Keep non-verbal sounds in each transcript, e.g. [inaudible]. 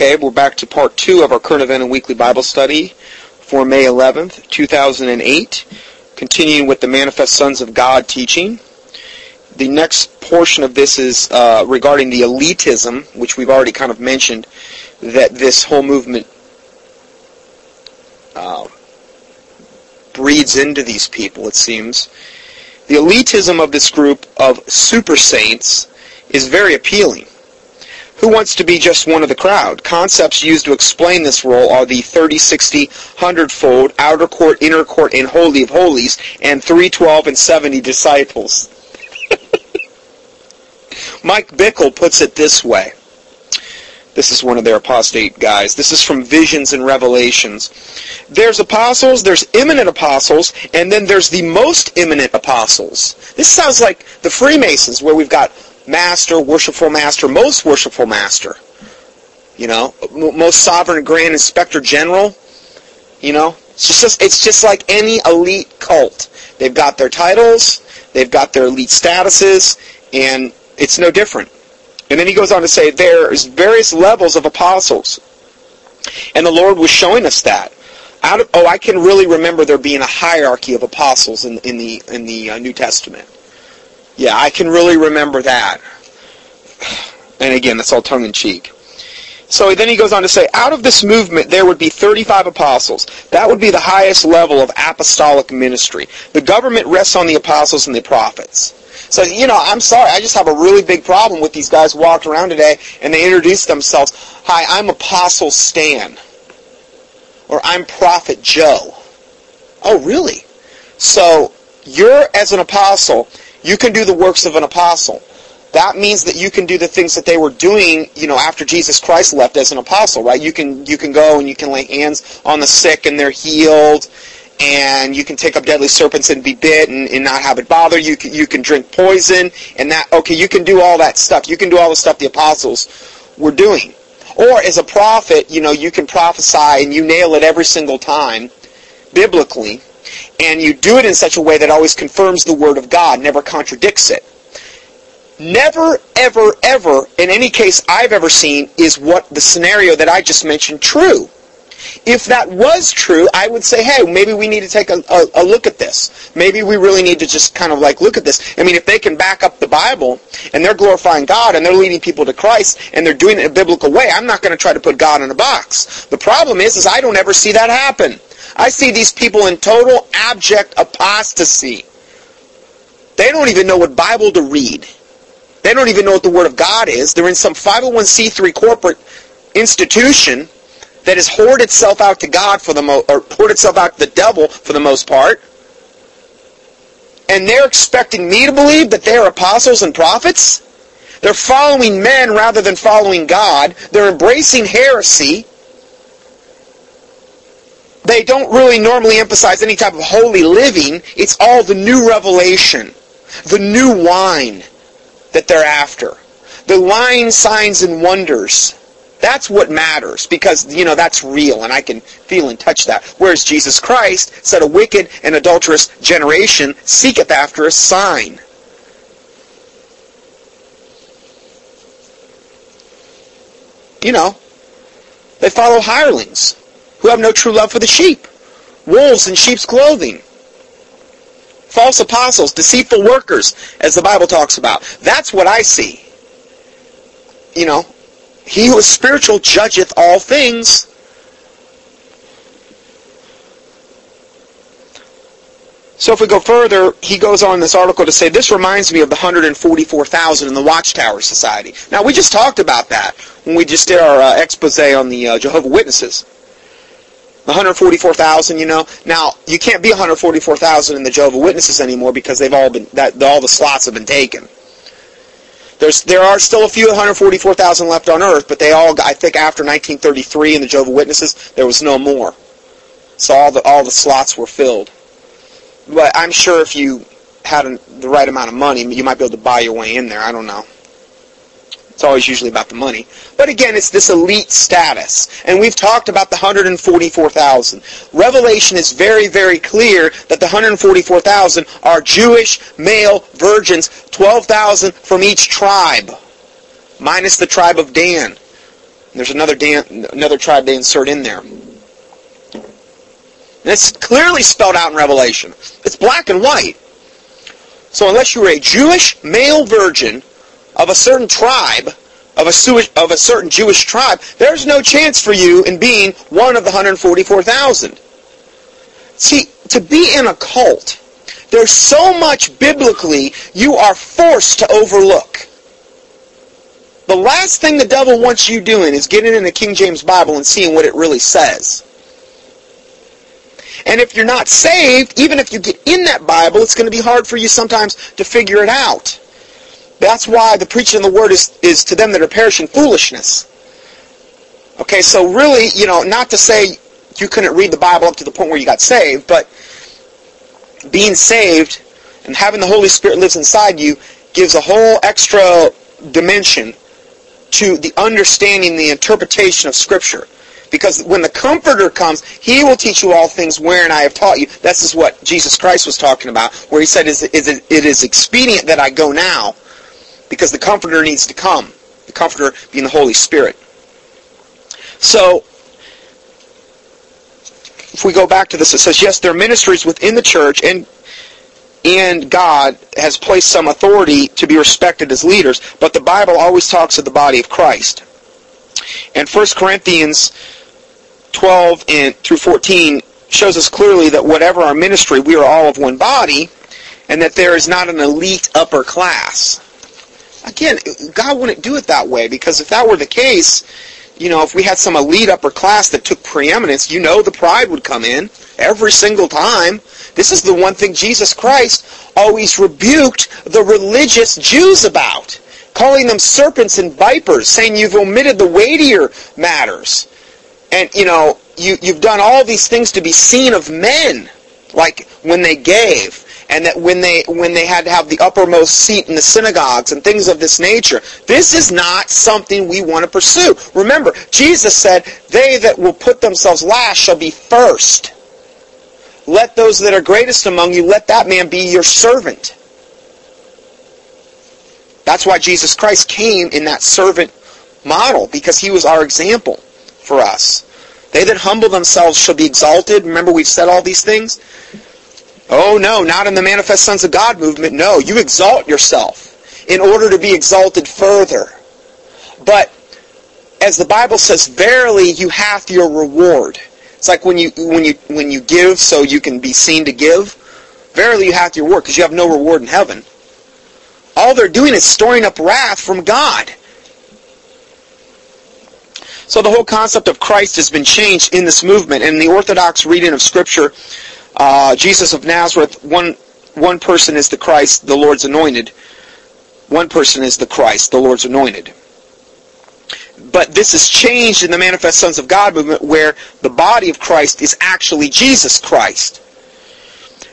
Okay, we're back to part two of our current event and weekly Bible study for May 11th, 2008, continuing with the Manifest Sons of God teaching. The next portion of this is uh, regarding the elitism, which we've already kind of mentioned, that this whole movement uh, breeds into these people, it seems. The elitism of this group of super saints is very appealing. Who wants to be just one of the crowd? Concepts used to explain this role are the 30, 60, 100-fold, outer court, inner court, and holy of holies, and 312 and 70 disciples. [laughs] Mike Bickle puts it this way. This is one of their apostate guys. This is from Visions and Revelations. There's apostles, there's imminent apostles, and then there's the most imminent apostles. This sounds like the Freemasons, where we've got master, worshipful master, most worshipful master. You know, most sovereign grand inspector general. You know, it's just it's just like any elite cult. They've got their titles, they've got their elite statuses, and it's no different. And then he goes on to say there's various levels of apostles. And the Lord was showing us that. Out of, oh, I can really remember there being a hierarchy of apostles in, in the in the uh, New Testament. Yeah, I can really remember that. And again, that's all tongue in cheek. So then he goes on to say, out of this movement, there would be 35 apostles. That would be the highest level of apostolic ministry. The government rests on the apostles and the prophets. So, you know, I'm sorry, I just have a really big problem with these guys walking around today and they introduce themselves, hi, I'm Apostle Stan. Or I'm Prophet Joe. Oh, really? So, you're, as an apostle, you can do the works of an apostle. That means that you can do the things that they were doing, you know, after Jesus Christ left as an apostle, right? You can you can go and you can lay hands on the sick and they're healed, and you can take up deadly serpents and be bit and, and not have it bother you. Can, you can drink poison and that. Okay, you can do all that stuff. You can do all the stuff the apostles were doing. Or as a prophet, you know, you can prophesy and you nail it every single time, biblically and you do it in such a way that always confirms the Word of God, never contradicts it. Never, ever, ever, in any case I've ever seen, is what the scenario that I just mentioned true. If that was true, I would say, hey, maybe we need to take a, a, a, look at this. Maybe we really need to just kind of like look at this. I mean, if they can back up the Bible and they're glorifying God and they're leading people to Christ and they're doing it in a biblical way, I'm not going to try to put God in a box. The problem is, is I don't ever see that happen. I see these people in total abject apostasy. They don't even know what Bible to read. They don't even know what the Word of God is. They're in some 501c3 corporate institution that has hoarded itself out to God for the mo- or poured itself out to the devil for the most part. And they're expecting me to believe that they're apostles and prophets? They're following men rather than following God. They're embracing heresy. They don't really normally emphasize any type of holy living. It's all the new revelation, the new wine that they're after. The lying signs and wonders. That's what matters because, you know, that's real and I can feel and touch that. Whereas Jesus Christ said a wicked and adulterous generation seeketh after a sign. You know, they follow hirelings who have no true love for the sheep. Wolves in sheep's clothing. False apostles, deceitful workers, as the Bible talks about. That's what I see. You know, he who is spiritual judgeth all things. So if we go further, he goes on in this article to say, this reminds me of the 144,000 in the Watchtower Society. Now, we just talked about that when we just did our uh, expose on the uh, Jehovah Witnesses. 144,000, you know. Now, you can't be 144,000 in the Jehovah Witnesses anymore because they've all been that all the slots have been taken. There's there are still a few 144,000 left on earth, but they all I think after 1933 in the Jehovah Witnesses, there was no more. So all the all the slots were filled. But I'm sure if you had a, the right amount of money, you might be able to buy your way in there. I don't know. It's always usually about the money. But again, it's this elite status. And we've talked about the 144,000. Revelation is very, very clear that the 144,000 are Jewish male virgins, 12,000 from each tribe, minus the tribe of Dan. There's another Dan, another tribe they insert in there. And it's clearly spelled out in Revelation. It's black and white. So unless you were a Jewish male virgin of a certain tribe, of a, of a certain Jewish tribe, there's no chance for you in being one of the 144,000. See, to be in a cult, there's so much biblically you are forced to overlook. The last thing the devil wants you doing is getting in the King James Bible and seeing what it really says. And if you're not saved, even if you get in that Bible, it's going to be hard for you sometimes to figure it out. That's why the preaching of the word is, is to them that are perishing foolishness. Okay, so really, you know, not to say you couldn't read the Bible up to the point where you got saved, but being saved and having the Holy Spirit lives inside you gives a whole extra dimension to the understanding, the interpretation of Scripture. Because when the Comforter comes, He will teach you all things wherein I have taught you. This is what Jesus Christ was talking about, where He said, it is expedient that I go now, because the Comforter needs to come. The Comforter being the Holy Spirit. So, if we go back to this, it says, yes, there are ministries within the church, and and God has placed some authority to be respected as leaders, but the Bible always talks of the body of Christ. And 1 Corinthians 12 and through 14 shows us clearly that whatever our ministry, we are all of one body, and that there is not an elite upper class. Again, God wouldn't do it that way, because if that were the case, you know, if we had some elite upper class that took preeminence, you know the pride would come in every single time. This is the one thing Jesus Christ always rebuked the religious Jews about, calling them serpents and vipers, saying you've omitted the weightier matters. And, you know, you, you've done all these things to be seen of men, like when they gave and that when they when they had to have the uppermost seat in the synagogues and things of this nature this is not something we want to pursue remember jesus said they that will put themselves last shall be first let those that are greatest among you, let that man be your servant. That's why Jesus Christ came in that servant model, because he was our example for us. They that humble themselves shall be exalted. Remember we've said all these things? Oh no, not in the Manifest Sons of God movement. No, you exalt yourself in order to be exalted further. But as the Bible says, verily you hath your reward. It's like when you when you when you give so you can be seen to give. Verily you have your reward because you have no reward in heaven. All they're doing is storing up wrath from God. So the whole concept of Christ has been changed in this movement. And the Orthodox reading of Scripture, uh, Jesus of Nazareth, one one person is the Christ, the Lord's anointed. One person is the Christ, the Lord's anointed but this is changed in the Manifest Sons of God movement where the body of Christ is actually Jesus Christ.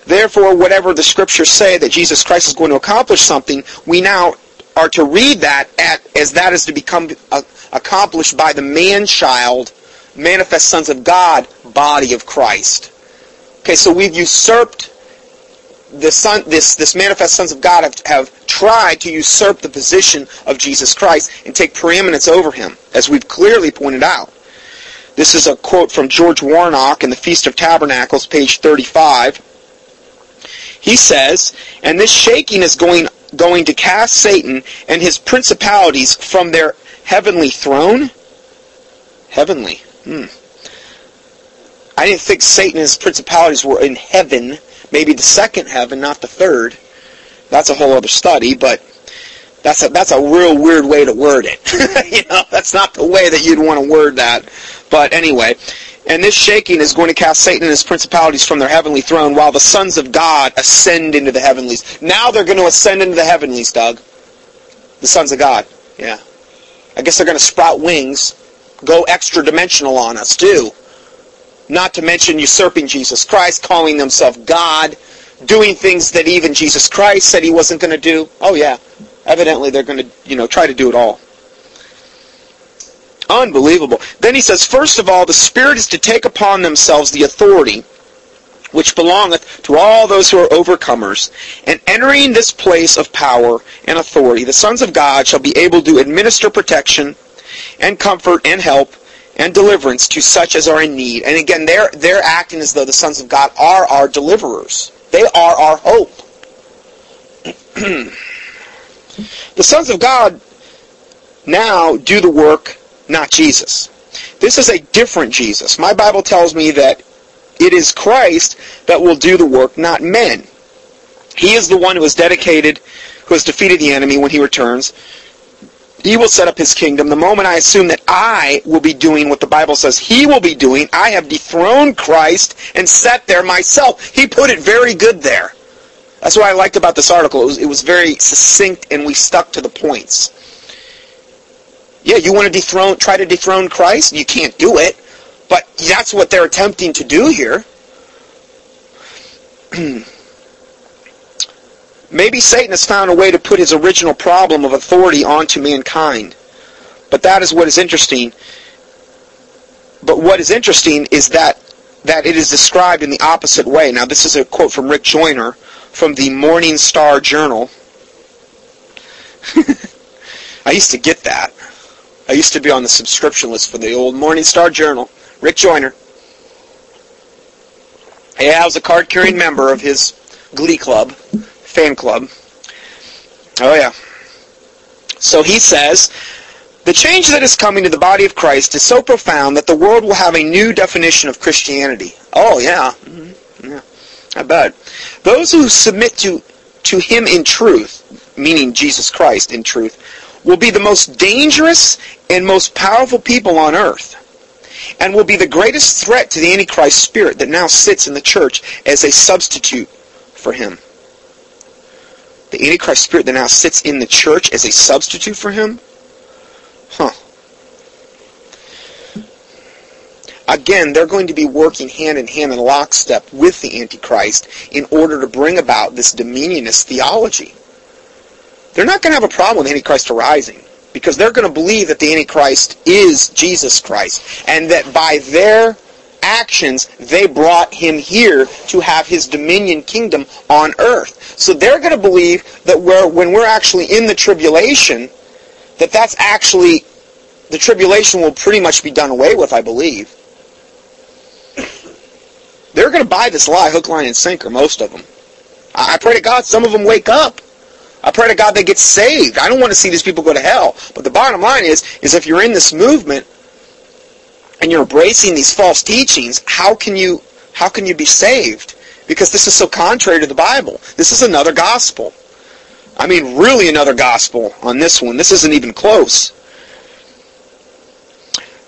Therefore, whatever the scriptures say that Jesus Christ is going to accomplish something, we now are to read that at, as that is to become uh, accomplished by the man-child, manifest sons of God, body of Christ. Okay, so we've usurped the son, this, this manifest sons of God have, have tried to usurp the position of Jesus Christ and take preeminence over him, as we've clearly pointed out. This is a quote from George Warnock in the Feast of Tabernacles, page 35. He says, And this shaking is going, going to cast Satan and his principalities from their heavenly throne? Heavenly. Hmm. I didn't think Satan and his principalities were in heaven maybe the second heaven, not the third. That's a whole other study, but that's a, that's a real weird way to word it. [laughs] you know, that's not the way that you'd want to word that. But anyway, and this shaking is going to cast Satan and his principalities from their heavenly throne while the sons of God ascend into the heavenlies. Now they're going to ascend into the heavenlies, Doug. The sons of God. Yeah. I guess they're going to sprout wings, go extra dimensional on us too. Not to mention usurping Jesus Christ, calling themselves God, doing things that even Jesus Christ said he wasn't going to do. Oh yeah, evidently they're going to, you know, try to do it all. Unbelievable. Then he says, first of all, the Spirit is to take upon themselves the authority which belongeth to all those who are overcomers. And entering this place of power and authority, the sons of God shall be able to administer protection and comfort and help and deliverance to such as are in need. And again, they're, they're acting as though the sons of God are our deliverers. They are our hope. [clears throat] the sons of God now do the work, not Jesus. This is a different Jesus. My Bible tells me that it is Christ that will do the work, not men. He is the one who is dedicated, who has defeated the enemy when he returns. He will set up his kingdom. The moment I assume that I will be doing what the Bible says he will be doing, I have dethroned Christ and sat there myself. He put it very good there. That's what I liked about this article. It was, it was very succinct and we stuck to the points. Yeah, you want to dethrone, try to dethrone Christ? You can't do it. But that's what they're attempting to do here. [clears throat] Maybe Satan has found a way to put his original problem of authority onto mankind. But that is what is interesting. But what is interesting is that that it is described in the opposite way. Now this is a quote from Rick Joyner from the Morning Star Journal. [laughs] I used to get that. I used to be on the subscription list for the old Morning Star Journal. Rick Joyner. Yeah, I was a card-carrying member of his Glee Club, fan club. Oh yeah. So he says, the change that is coming to the body of Christ is so profound that the world will have a new definition of Christianity. Oh yeah. Mm-hmm. Yeah. I bet. Those who submit to, to him in truth, meaning Jesus Christ in truth, will be the most dangerous and most powerful people on earth and will be the greatest threat to the Antichrist spirit that now sits in the church as a substitute for him. The Antichrist spirit that now sits in the church as a substitute for him? Huh. Again, they're going to be working hand in hand in lockstep with the Antichrist in order to bring about this dominionist theology. They're not going to have a problem with Antichrist arising because they're going to believe that the Antichrist is Jesus Christ and that by their actions they brought him here to have his dominion kingdom on earth. So they're going to believe that we're, when we're actually in the tribulation, that that's actually, the tribulation will pretty much be done away with, I believe. They're going to buy this lie hook, line, and sinker, most of them. I pray to God some of them wake up. I pray to God they get saved. I don't want to see these people go to hell. But the bottom line is, is if you're in this movement and you're embracing these false teachings, how can you how can you be saved? Because this is so contrary to the Bible. This is another gospel. I mean, really another gospel on this one. This isn't even close.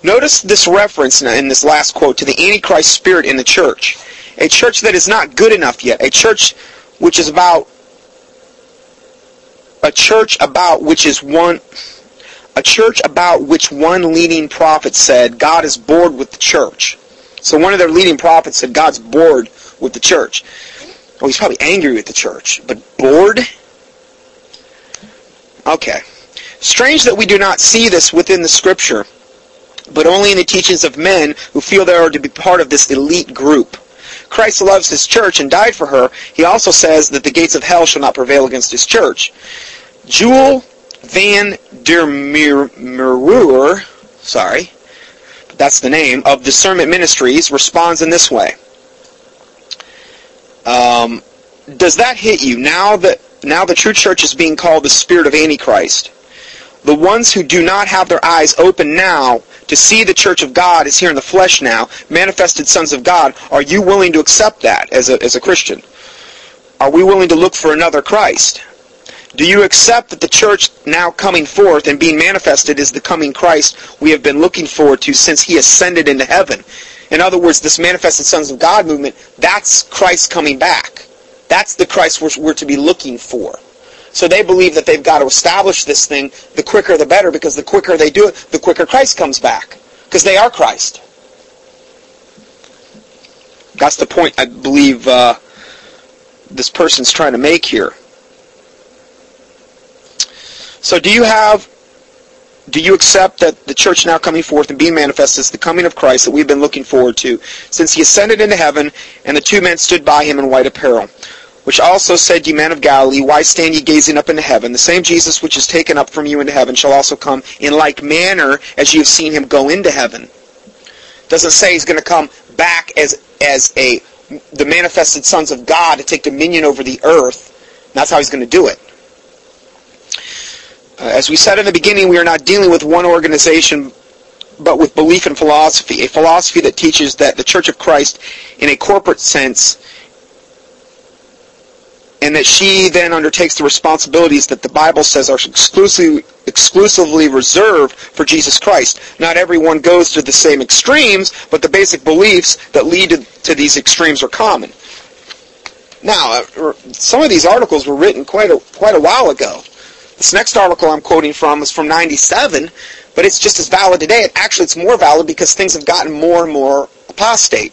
Notice this reference in this last quote to the Antichrist spirit in the church. A church that is not good enough yet. A church which is about a church about which is one a church about which one leading prophet said God is bored with the church. So one of their leading prophets said God's bored with the church. Well, he's probably angry with the church, but bored? Okay. Strange that we do not see this within the scripture, but only in the teachings of men who feel they are to be part of this elite group. Christ loves his church and died for her. He also says that the gates of hell shall not prevail against his church. Jewel van der Merwe, sorry, that's the name, of Discernment Ministries responds in this way. Um, does that hit you now that now the true church is being called the spirit of Antichrist? The ones who do not have their eyes open now to see the church of God is here in the flesh now, manifested sons of God, are you willing to accept that as a, as a Christian? Are we willing to look for another Christ? Do you accept that the church now coming forth and being manifested is the coming Christ we have been looking forward to since he ascended into heaven? In other words, this manifested sons of God movement, that's Christ coming back. That's the Christ we're, we're to be looking for. So they believe that they've got to establish this thing, the quicker the better, because the quicker they do it, the quicker Christ comes back. Because they are Christ. That's the point I believe uh, this person's trying to make here. So do you have, do you accept that the church now coming forth and being manifest is the coming of Christ that we've been looking forward to since he ascended into heaven and the two men stood by him in white apparel? which also said, Ye men of Galilee, why stand ye gazing up into heaven? The same Jesus which is taken up from you into heaven shall also come in like manner as ye have seen him go into heaven. Doesn't say he's going to come back as as a the manifested sons of God to take dominion over the earth. That's how he's going to do it. Uh, as we said in the beginning, we are not dealing with one organization, but with belief and philosophy. A philosophy that teaches that the Church of Christ, in a corporate sense, and that she then undertakes the responsibilities that the Bible says are exclusively exclusively reserved for Jesus Christ. Not everyone goes to the same extremes, but the basic beliefs that lead to, to these extremes are common. Now, uh, some of these articles were written quite a quite a while ago. This next article I'm quoting from is from 97, but it's just as valid today. Actually, it's more valid because things have gotten more and more apostate.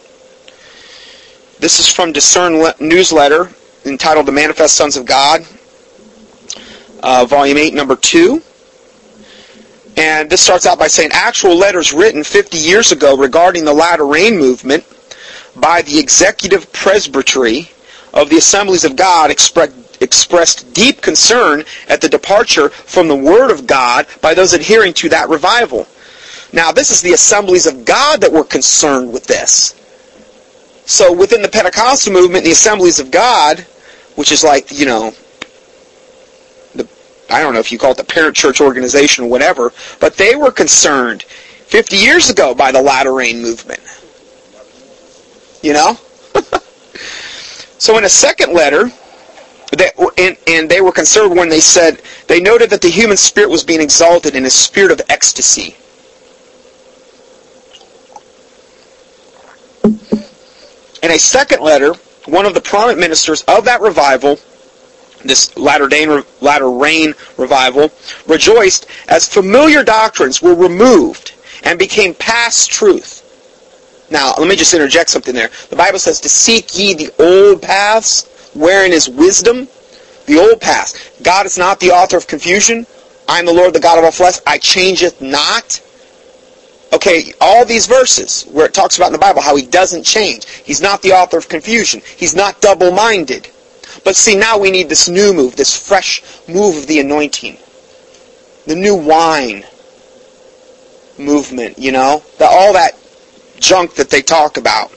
This is from Discern Newsletter entitled The Manifest Sons of God, uh, Volume 8, Number 2. And this starts out by saying actual letters written 50 years ago regarding the latter rain movement by the executive presbytery of the Assemblies of God expressed deep concern at the departure from the Word of God by those adhering to that revival. Now, this is the Assemblies of God that were concerned with this. So within the Pentecostal movement, the Assemblies of God, which is like, you know, the I don't know if you call it the parent church organization or whatever, but they were concerned 50 years ago by the latter rain movement. You know? [laughs] so in a second letter, they, and, and they were concerned when they said, they noted that the human spirit was being exalted in a spirit of ecstasy. In a second letter, one of the prominent ministers of that revival, this latter, day, latter rain revival, rejoiced as familiar doctrines were removed and became past truth. Now, let me just interject something there. The Bible says to seek ye the old paths, wherein is wisdom, the old paths. God is not the author of confusion. I am the Lord, the God of all flesh. I changeth not. Okay, all these verses where it talks about in the Bible how he doesn't change. He's not the author of confusion. He's not double-minded. But see, now we need this new move, this fresh move of the anointing. The new wine movement, you know? The, all that junk that they talk about.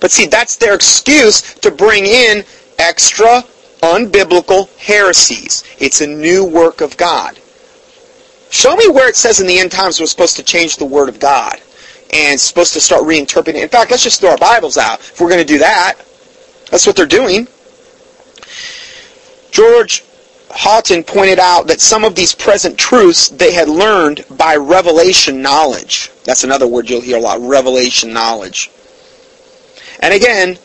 But see, that's their excuse to bring in extra unbiblical heresies. It's a new work of God. Show me where it says in the end times we're supposed to change the Word of God and supposed to start reinterpreting. In fact, let's just throw our Bibles out if we're going to do that. That's what they're doing. George Hawtin pointed out that some of these present truths they had learned by revelation knowledge. That's another word you'll hear a lot, revelation knowledge. And again,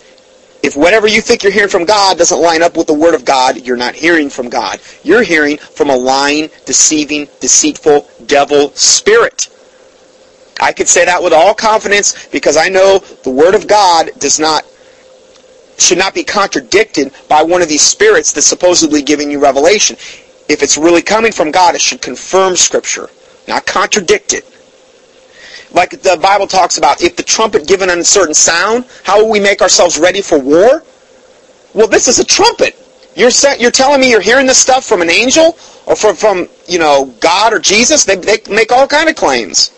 if whatever you think you're hearing from God doesn't line up with the Word of God, you're not hearing from God. You're hearing from a lying, deceiving, deceitful devil spirit. I could say that with all confidence because I know the Word of God does not should not be contradicted by one of these spirits that's supposedly giving you revelation. If it's really coming from God, it should confirm Scripture, not contradict it like the Bible talks about, if the trumpet given a certain sound, how will we make ourselves ready for war? Well, this is a trumpet. You're set, you're telling me you're hearing this stuff from an angel or from, from you know God or Jesus? They, they make all kind of claims.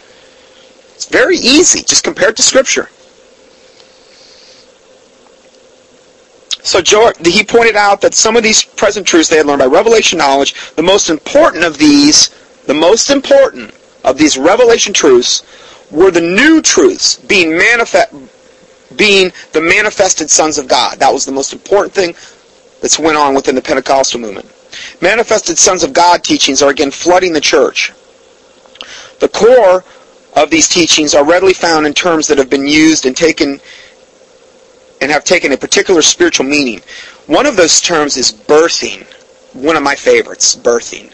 It's very easy, just compared to Scripture. So he pointed out that some of these present truths they had learned by revelation knowledge. The most important of these, the most important of these revelation truths were the new truths being manifest, being the manifested sons of God. That was the most important thing that's went on within the Pentecostal movement. Manifested sons of God teachings are again flooding the church. The core of these teachings are readily found in terms that have been used and taken and have taken a particular spiritual meaning. One of those terms is birthing. One of my favorites, birthing.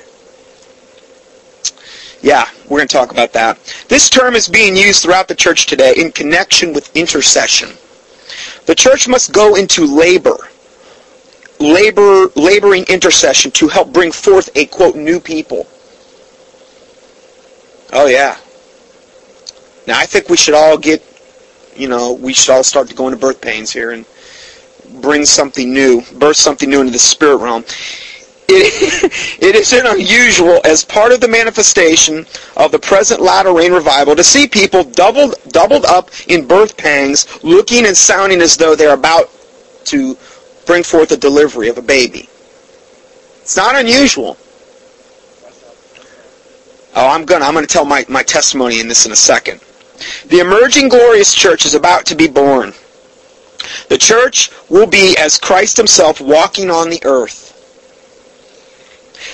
Yeah, we're going to talk about that. This term is being used throughout the church today in connection with intercession. The church must go into labor, labor, laboring intercession to help bring forth a quote new people. Oh yeah. Now I think we should all get, you know, we should all start to go into birth pains here and bring something new, birth something new into the spirit realm. It, it isn't unusual as part of the manifestation of the present latter rain revival to see people doubled, doubled up in birth pangs, looking and sounding as though they're about to bring forth a delivery of a baby. It's not unusual. Oh, I'm gonna I'm gonna tell my, my testimony in this in a second. The emerging glorious church is about to be born. The church will be as Christ himself walking on the earth.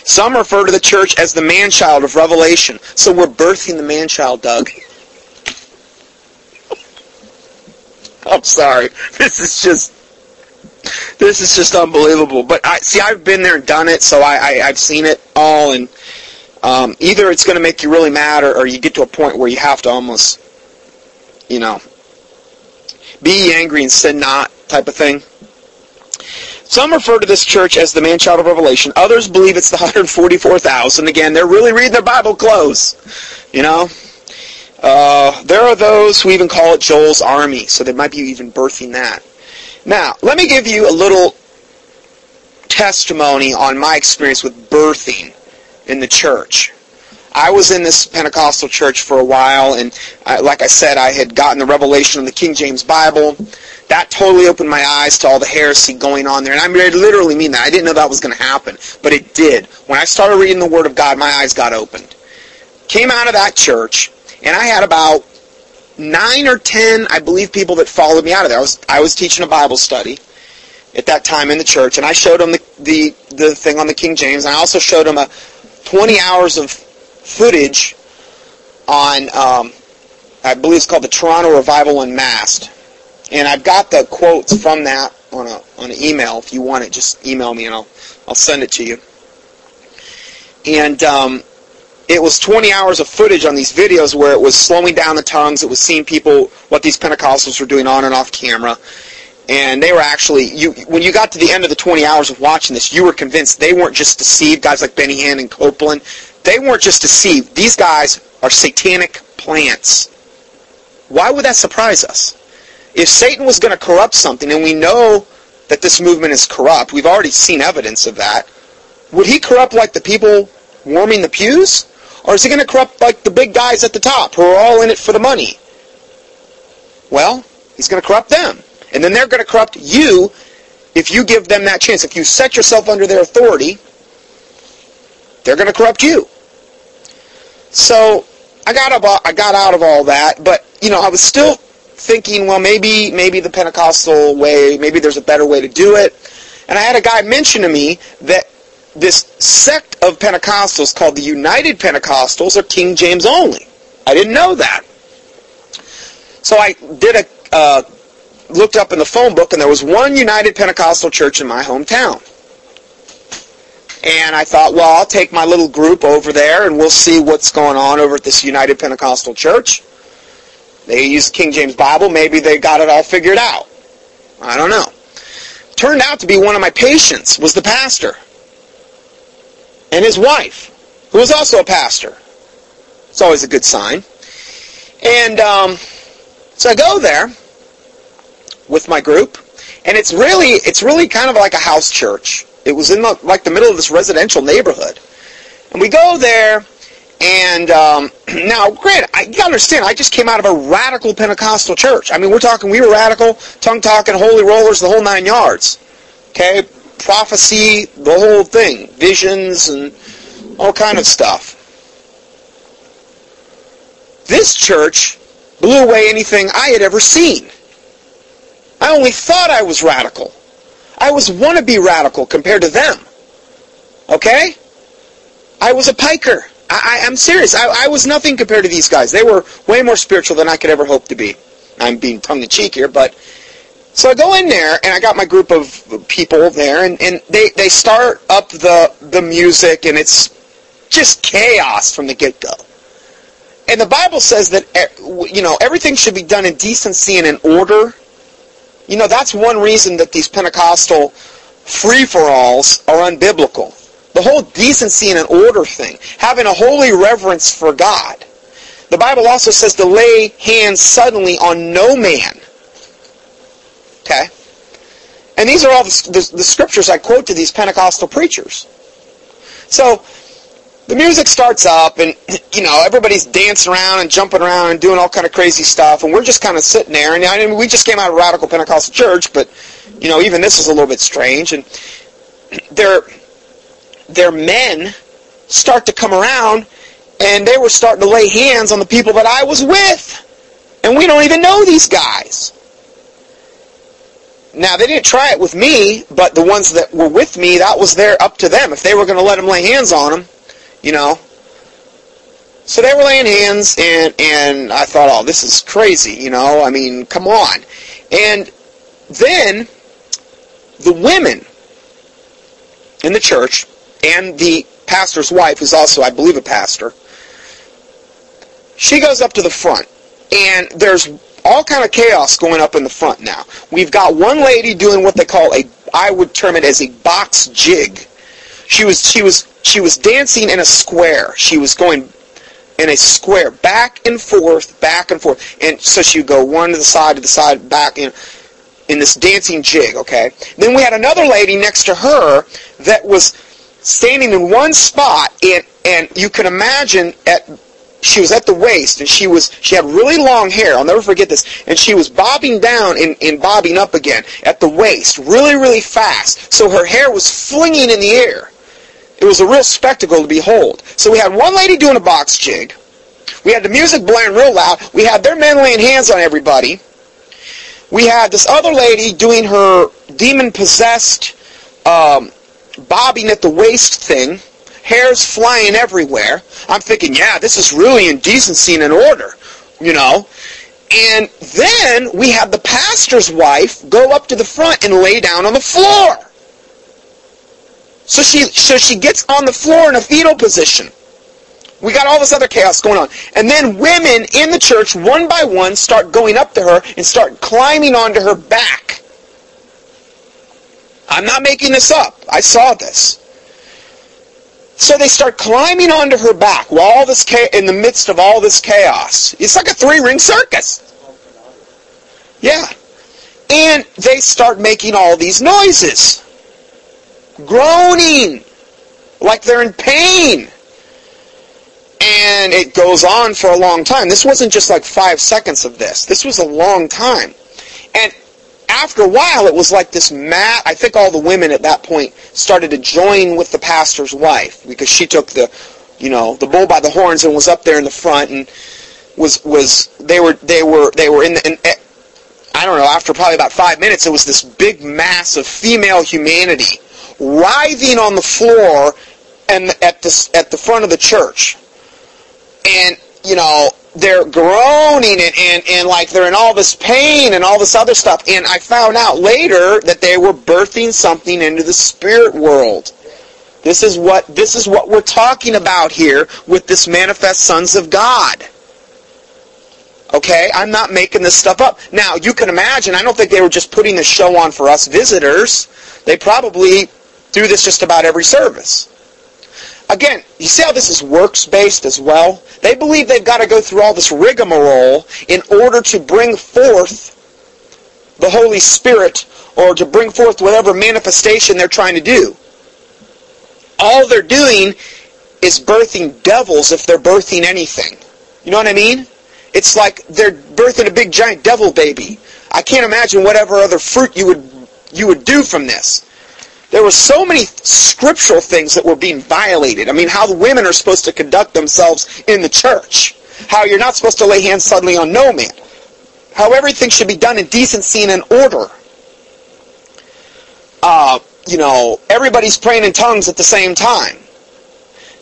Some refer to the church as the man-child of Revelation. So we're birthing the man-child, Doug. [laughs] I'm sorry. This is just this is just unbelievable. But I see I've been there and done it, so I, I have seen it all and um, either it's going to make you really mad or, or you get to a point where you have to almost you know be angry and sin not type of thing. Some refer to this church as the man-child of Revelation. Others believe it's the 144,000. Again, they're really reading their Bible close. You know? Uh, there are those who even call it Joel's army, so they might be even birthing that. Now, let me give you a little testimony on my experience with birthing in the church. I was in this Pentecostal church for a while, and I, like I said, I had gotten the revelation of the King James Bible. That totally opened my eyes to all the heresy going on there, and I literally mean that. I didn't know that was going to happen, but it did. When I started reading the Word of God, my eyes got opened. Came out of that church, and I had about nine or ten, I believe, people that followed me out of there. I was I was teaching a Bible study at that time in the church, and I showed them the the, the thing on the King James, and I also showed them a 20 hours of footage on, um, I believe it's called the Toronto Revival Unmasked. And I've got the quotes from that on a on an email. If you want it, just email me and I'll I'll send it to you. And um, it was 20 hours of footage on these videos where it was slowing down the tongues. It was seeing people what these Pentecostals were doing on and off camera. And they were actually you when you got to the end of the 20 hours of watching this, you were convinced they weren't just deceived. Guys like Benny Hinn and Copeland, they weren't just deceived. These guys are satanic plants. Why would that surprise us? If Satan was going to corrupt something, and we know that this movement is corrupt, we've already seen evidence of that, would he corrupt like the people warming the pews? Or is he going to corrupt like the big guys at the top who are all in it for the money? Well, he's going to corrupt them. And then they're going to corrupt you if you give them that chance. If you set yourself under their authority, they're going to corrupt you. So I got about, I got out of all that, but you know I was still thinking, well, maybe maybe the Pentecostal way, maybe there's a better way to do it. And I had a guy mention to me that this sect of Pentecostals called the United Pentecostals are King James only. I didn't know that. So I did a uh, looked up in the phone book, and there was one United Pentecostal church in my hometown. And I thought, well, I'll take my little group over there and we'll see what's going on over at this United Pentecostal Church. They use King James Bible. Maybe they got it all figured out. I don't know. Turned out to be one of my patients was the pastor. And his wife, who was also a pastor. It's always a good sign. And um, so I go there with my group, and it's really it's really kind of like a house church. It was in the, like the middle of this residential neighborhood. And we go there, and um, [clears throat] now, granted, I, you gotta understand, I just came out of a radical Pentecostal church. I mean, we're talking, we were radical, tongue talking, holy rollers, the whole nine yards. Okay, prophecy, the whole thing, visions, and all kind of stuff. This church blew away anything I had ever seen. I only thought I was radical. I was wannabe radical compared to them. Okay? I was a piker. I, am serious. I, I, was nothing compared to these guys. They were way more spiritual than I could ever hope to be. I'm being tongue-in-cheek here, but... So I go in there, and I got my group of people there, and, and they, they start up the, the music, and it's just chaos from the get-go. And the Bible says that, eh, you know, everything should be done in decency and in order you know, that's one reason that these Pentecostal free-for-alls are unbiblical. The whole decency and an order thing. Having a holy reverence for God. The Bible also says to lay hands suddenly on no man. Okay? And these are all the, the, the scriptures I quote to these Pentecostal preachers. So the music starts up and [clears throat] you know everybody's dancing around and jumping around and doing all kind of crazy stuff and we're just kind of sitting there and I mean we just came out of radical Pentecostal church but you know even this is a little bit strange and [clears throat] their their men start to come around and they were starting to lay hands on the people that I was with and we don't even know these guys now they didn't try it with me but the ones that were with me that was there up to them if they were going to let them lay hands on them you know. So they were laying hands, and and I thought, oh, this is crazy, you know. I mean, come on. And then the women in the church and the pastor's wife, who's also, I believe, a pastor, she goes up to the front, and there's all kind of chaos going up in the front now. We've got one lady doing what they call a, I would term it as a box jig. She was she was she was dancing in a square. She was going in a square, back and forth, back and forth. And so she would go one to the side, to the side, back in, in this dancing jig, okay? Then we had another lady next to her that was standing in one spot, and, and you can imagine at she was at the waist and she was she had really long hair i'll never forget this and she was bobbing down and, and bobbing up again at the waist really really fast so her hair was flinging in the air it was a real spectacle to behold. So we had one lady doing a box jig. We had the music blaring real loud. We had their men laying hands on everybody. We had this other lady doing her demon-possessed um, bobbing at the waist thing. Hair's flying everywhere. I'm thinking, yeah, this is really indecency and in order, you know. And then we had the pastor's wife go up to the front and lay down on the floor. So she, so she gets on the floor in a fetal position. We got all this other chaos going on. And then women in the church, one by one, start going up to her and start climbing onto her back. I'm not making this up. I saw this. So they start climbing onto her back while all this cha- in the midst of all this chaos. It's like a three-ring circus. Yeah. And they start making all these noises groaning like they're in pain. And it goes on for a long time. This wasn't just like five seconds of this. This was a long time. And after a while, it was like this mat. I think all the women at that point started to join with the pastor's wife because she took the, you know, the bull by the horns and was up there in the front and was was they were they were they were in the. In, eh, I don't know. After probably about five minutes, it was this big mass of female humanity writhing on the floor and at the, at the front of the church. And, you know, they're groaning and, and, and like they're in all this pain and all this other stuff. And I found out later that they were birthing something into the spirit world. This is what this is what we're talking about here with this manifest sons of God. Okay, I'm not making this stuff up. Now, you can imagine, I don't think they were just putting the show on for us visitors. They probably do this just about every service. Again, you see how this is works-based as well? They believe they've got to go through all this rigmarole in order to bring forth the Holy Spirit or to bring forth whatever manifestation they're trying to do. All they're doing is birthing devils if they're birthing anything. You know what I mean? It's like they're birthing a big giant devil baby. I can't imagine whatever other fruit you would you would do from this. There were so many scriptural things that were being violated. I mean, how the women are supposed to conduct themselves in the church. How you're not supposed to lay hands suddenly on no man. How everything should be done in decency and in order. Uh, you know, everybody's praying in tongues at the same time.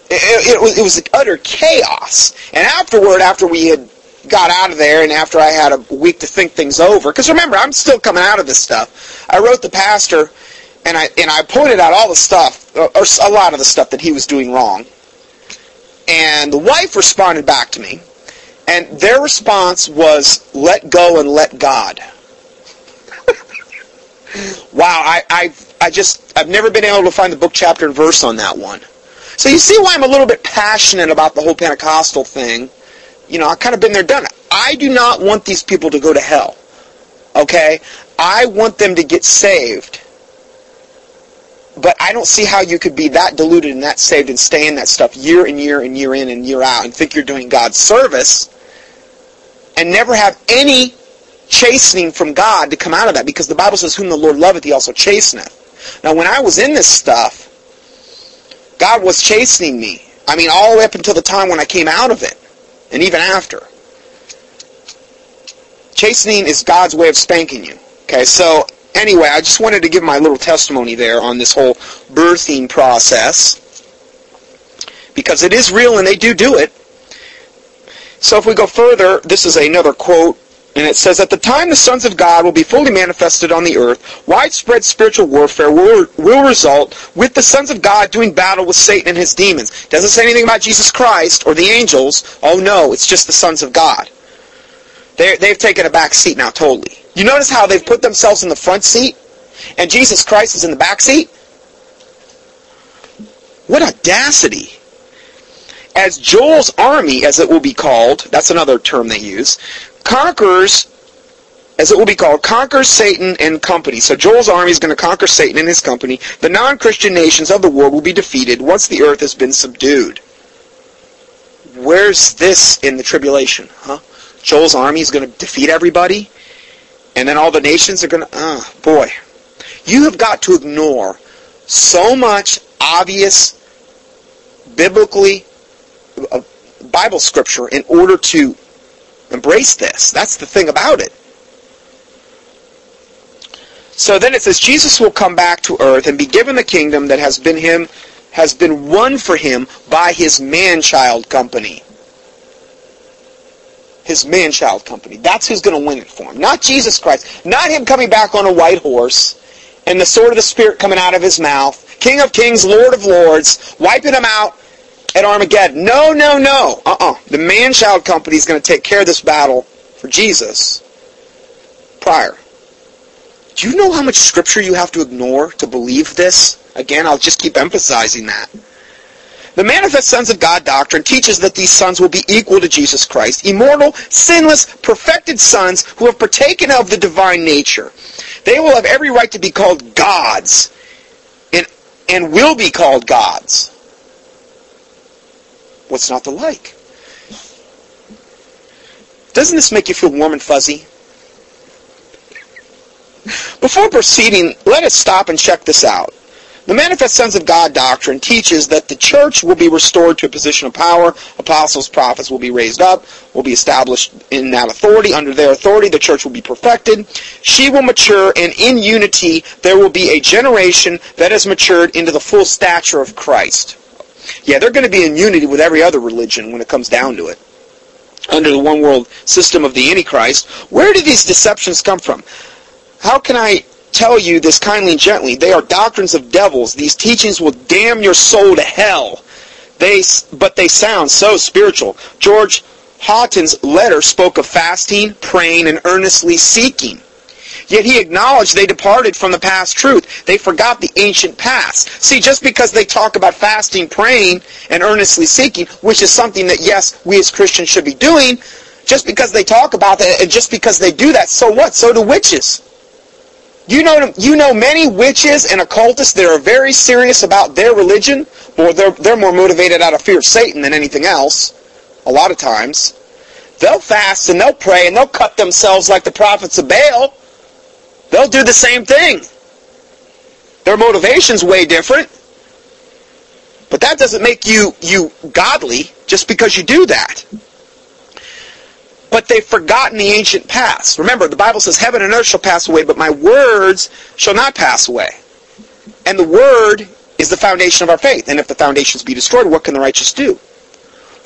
It, it, was, it was utter chaos. And afterward, after we had got out of there and after I had a week to think things over, because remember, I'm still coming out of this stuff, I wrote the pastor and I and I pointed out all the stuff, or a lot of the stuff that he was doing wrong. And the wife responded back to me, and their response was, "Let go and let God." [laughs] wow, I I I just I've never been able to find the book chapter and verse on that one. So you see why I'm a little bit passionate about the whole Pentecostal thing. You know, I've kind of been there, done it. I do not want these people to go to hell. Okay? I want them to get saved but I don't see how you could be that deluded and that saved and stay in that stuff year and year and year in and year out and think you're doing God's service and never have any chastening from God to come out of that because the Bible says, whom the Lord loveth, he also chasteneth. Now, when I was in this stuff, God was chastening me. I mean, all the way up until the time when I came out of it, and even after. Chastening is God's way of spanking you. Okay, so anyway, I just wanted to give my little testimony there on this whole birthing process because it is real and they do do it. So if we go further, this is another quote and it says, At the time the sons of God will be fully manifested on the earth, widespread spiritual warfare will, will result with the sons of God doing battle with Satan and his demons. Doesn't say anything about Jesus Christ or the angels. Oh no, it's just the sons of God. they they've taken a back seat now totally. You notice how they've put themselves in the front seat and Jesus Christ is in the back seat? What audacity as Joel's army, as it will be called, that's another term they use, conquers, as it will be called, conquers Satan and company. So Joel's army is going to conquer Satan and his company. The non-Christian nations of the world will be defeated once the earth has been subdued. Where's this in the tribulation? Huh? Joel's army is going to defeat everybody? And then all the nations are going to, oh, boy. You have got to ignore so much obvious, biblically, uh, Bible scripture in order to embrace this. That's the thing about it. So then it says Jesus will come back to earth and be given the kingdom that has been him has been won for him by his man-child company. His man-child company. That's who's going to win it for him. Not Jesus Christ. Not him coming back on a white horse and the sword of the Spirit coming out of his mouth. King of kings, Lord of lords, wiping them out at Armageddon. No, no, no. Uh-uh. The man-child company is going to take care of this battle for Jesus prior. Do you know how much scripture you have to ignore to believe this? Again, I'll just keep emphasizing that. The manifest sons of God doctrine teaches that these sons will be equal to Jesus Christ, immortal, sinless, perfected sons who have partaken of the divine nature. They will have every right to be called gods and, and will be called gods. What's not to like? Doesn't this make you feel warm and fuzzy? Before proceeding, let us stop and check this out. The Manifest Sons of God doctrine teaches that the church will be restored to a position of power. Apostles, prophets will be raised up, will be established in that authority. Under their authority, the church will be perfected. She will mature, and in unity, there will be a generation that has matured into the full stature of Christ. Yeah, they're going to be in unity with every other religion when it comes down to it. Under the one world system of the Antichrist, where do these deceptions come from? How can I tell you this kindly and gently? They are doctrines of devils. These teachings will damn your soul to hell. They, but they sound so spiritual. George Hawtin's letter spoke of fasting, praying, and earnestly seeking. Yet he acknowledged they departed from the past truth. They forgot the ancient past. See, just because they talk about fasting, praying, and earnestly seeking, which is something that, yes, we as Christians should be doing, just because they talk about that, and just because they do that, so what? So do witches. You know, you know many witches and occultists that are very serious about their religion, or they're, they're more motivated out of fear of Satan than anything else, a lot of times. They'll fast and they'll pray and they'll cut themselves like the prophets of Baal They'll do the same thing. Their motivation's way different. But that doesn't make you, you godly just because you do that. But they've forgotten the ancient past. Remember, the Bible says, Heaven and earth shall pass away, but my words shall not pass away. And the Word is the foundation of our faith. And if the foundations be destroyed, what can the righteous do?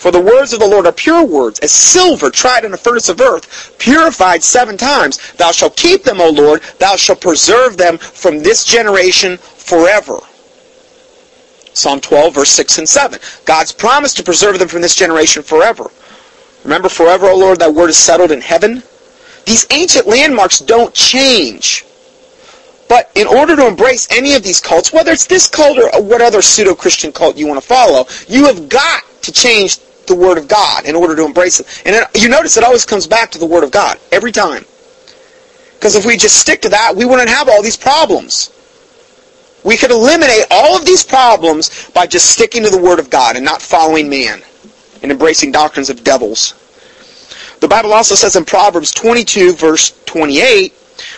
For the words of the Lord are pure words, as silver tried in a furnace of earth, purified seven times. Thou shalt keep them, O Lord. Thou shalt preserve them from this generation forever. Psalm 12, verse 6 and 7. God's promise to preserve them from this generation forever. Remember, forever, O Lord, thy word is settled in heaven. These ancient landmarks don't change. But in order to embrace any of these cults, whether it's this cult or what other pseudo-Christian cult you want to follow, you have got to change the Word of God in order to embrace it. And you notice it always comes back to the Word of God, every time. Because if we just stick to that, we wouldn't have all these problems. We could eliminate all of these problems by just sticking to the Word of God and not following man and embracing doctrines of devils. The Bible also says in Proverbs 22, verse 28,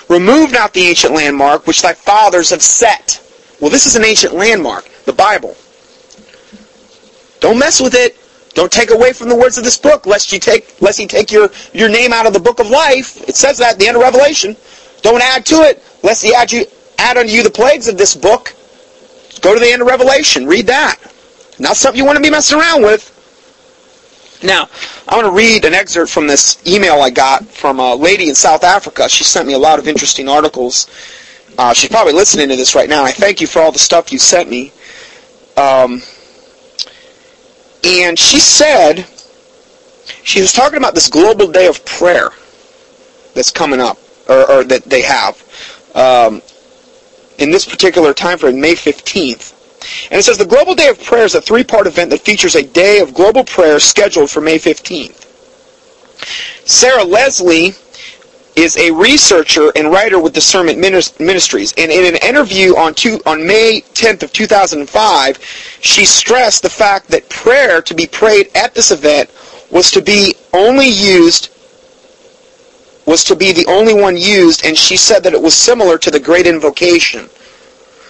Remove not the ancient landmark which thy fathers have set. Well, this is an ancient landmark, the Bible. Don't mess with it. Don't take away from the words of this book, lest you take lest you take your, your name out of the book of life. It says that at the end of Revelation. Don't add to it, lest he add you add unto you the plagues of this book. Go to the end of Revelation. Read that. Not something you want to be messing around with. Now, I want to read an excerpt from this email I got from a lady in South Africa. She sent me a lot of interesting articles. Uh, she's probably listening to this right now. I thank you for all the stuff you sent me. Um, and she said, she was talking about this global day of prayer that's coming up, or, or that they have. Um, in this particular time frame, May 15th. And it says the Global Day of Prayer is a three-part event that features a day of global prayer scheduled for May 15th. Sarah Leslie is a researcher and writer with Discernment Ministries, and in an interview on, two, on May 10th of 2005, she stressed the fact that prayer to be prayed at this event was to be only used was to be the only one used, and she said that it was similar to the Great Invocation.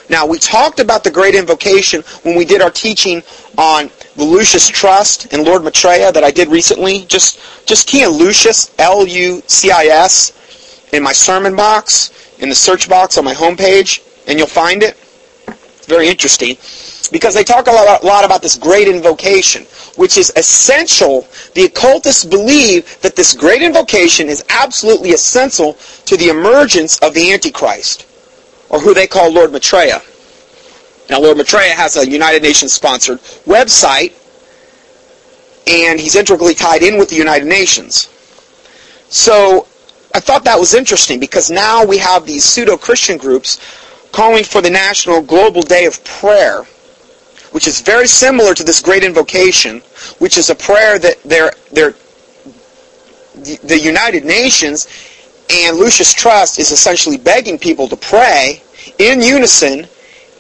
Now, we talked about the Great Invocation when we did our teaching on the Lucis Trust and Lord Maitreya that I did recently. Just, just key in Lucis, L-U-C-I-S, in my sermon box, in the search box on my homepage, and you'll find it. It's very interesting because they talk a lot, a lot about this great invocation, which is essential. The occultists believe that this great invocation is absolutely essential to the emergence of the Antichrist, or who they call Lord Maitreya. Now, Lord Maitreya has a United Nations sponsored website, and he's integrally tied in with the United Nations. So I thought that was interesting because now we have these pseudo-Christian groups calling for the National Global Day of Prayer which is very similar to this great invocation, which is a prayer that they're, they're, the United Nations and Lucis Trust is essentially begging people to pray in unison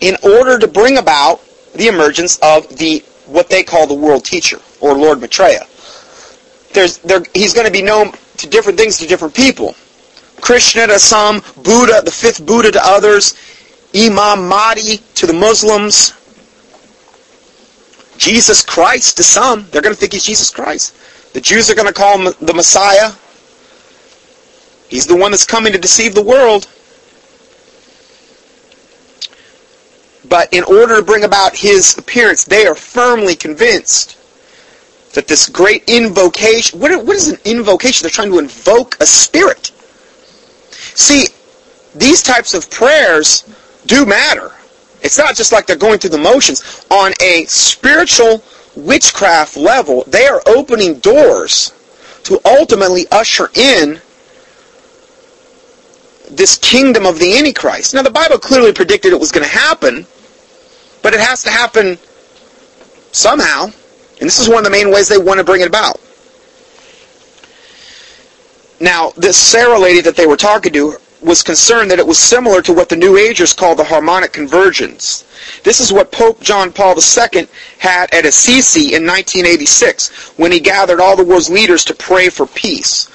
in order to bring about the emergence of the what they call the world teacher or Lord Maitreya. There's, there, he's going to be known to different things to different people. Krishna to some, Buddha, the fifth Buddha to others, Imam Mahdi to the Muslims, Jesus Christ to some. They're going to think he's Jesus Christ. The Jews are going to call him the Messiah. He's the one that's coming to deceive the world. But in order to bring about his appearance, they are firmly convinced that this great invocation, what, what is an invocation? They're trying to invoke a spirit. See, these types of prayers do matter. It's not just like they're going through the motions. On a spiritual witchcraft level, they are opening doors to ultimately usher in this kingdom of the Antichrist. Now, the Bible clearly predicted it was going to happen, but it has to happen somehow. And this is one of the main ways they want to bring it about. Now, this Sarah lady that they were talking to, was concerned that it was similar to what the New Agers call the harmonic convergence. This is what Pope John Paul II had at Assisi in 1986 when he gathered all the world's leaders to pray for peace.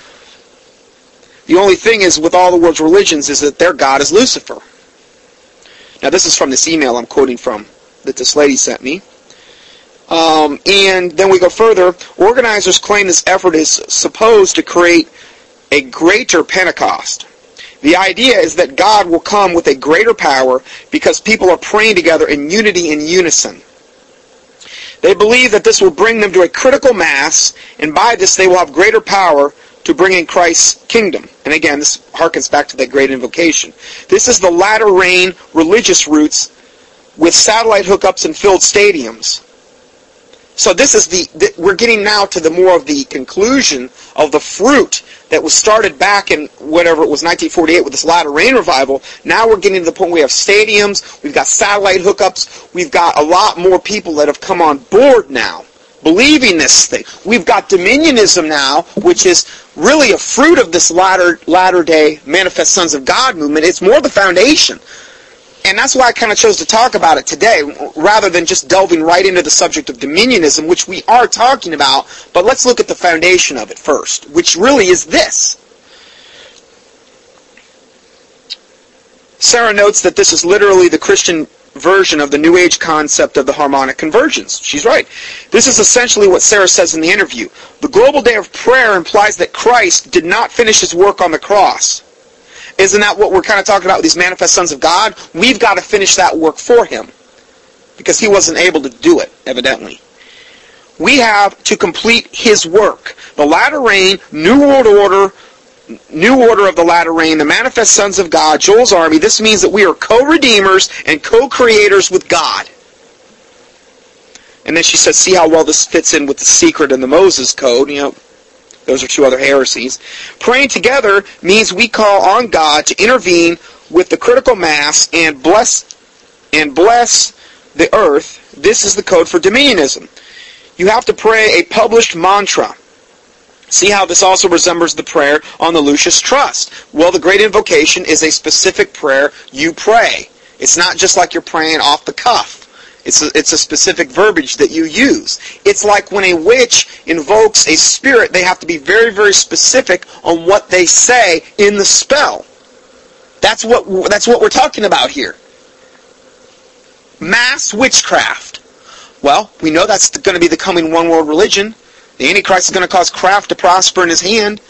The only thing is with all the world's religions is that their God is Lucifer. Now this is from this email I'm quoting from that this lady sent me. Um, and then we go further. Organizers claim this effort is supposed to create a greater Pentecost. The idea is that God will come with a greater power because people are praying together in unity and unison. They believe that this will bring them to a critical mass, and by this they will have greater power to bring in Christ's kingdom. And again, this harkens back to that great invocation. This is the latter rain religious roots with satellite hookups and filled stadiums. So this is the, the, we're getting now to the more of the conclusion of the fruit that was started back in whatever it was 1948 with this latter rain revival. Now we're getting to the point where we have stadiums, we've got satellite hookups, we've got a lot more people that have come on board now believing this thing. We've got dominionism now, which is really a fruit of this latter latter day manifest sons of God movement. It's more the foundation. and that's why I kind of chose to talk about it today, rather than just delving right into the subject of dominionism, which we are talking about, but let's look at the foundation of it first, which really is this. Sarah notes that this is literally the Christian version of the New Age concept of the harmonic convergence. She's right. This is essentially what Sarah says in the interview. The global day of prayer implies that Christ did not finish his work on the cross. Isn't that what we're kind of talking about with these manifest sons of God? We've got to finish that work for him because he wasn't able to do it, evidently. We have to complete his work. The latter rain, New World Order, New Order of the Latter Rain, the Manifest Sons of God, Joel's Army. This means that we are co-redeemers and co-creators with God. And then she says, see how well this fits in with the secret and the Moses Code. You know, those are two other heresies. Praying together means we call on God to intervene with the critical mass and bless and bless the earth. This is the code for dominionism. You have to pray a published mantra. See how this also resembles the prayer on the Lucis Trust. Well, the Great Invocation is a specific prayer you pray. It's not just like you're praying off the cuff. It's a, it's a specific verbiage that you use. It's like when a witch invokes a spirit, they have to be very, very specific on what they say in the spell. That's what, that's what we're talking about here. Mass witchcraft. Well, we know that's going to be the coming one world religion. The Antichrist is going to cause craft to prosper in his hand.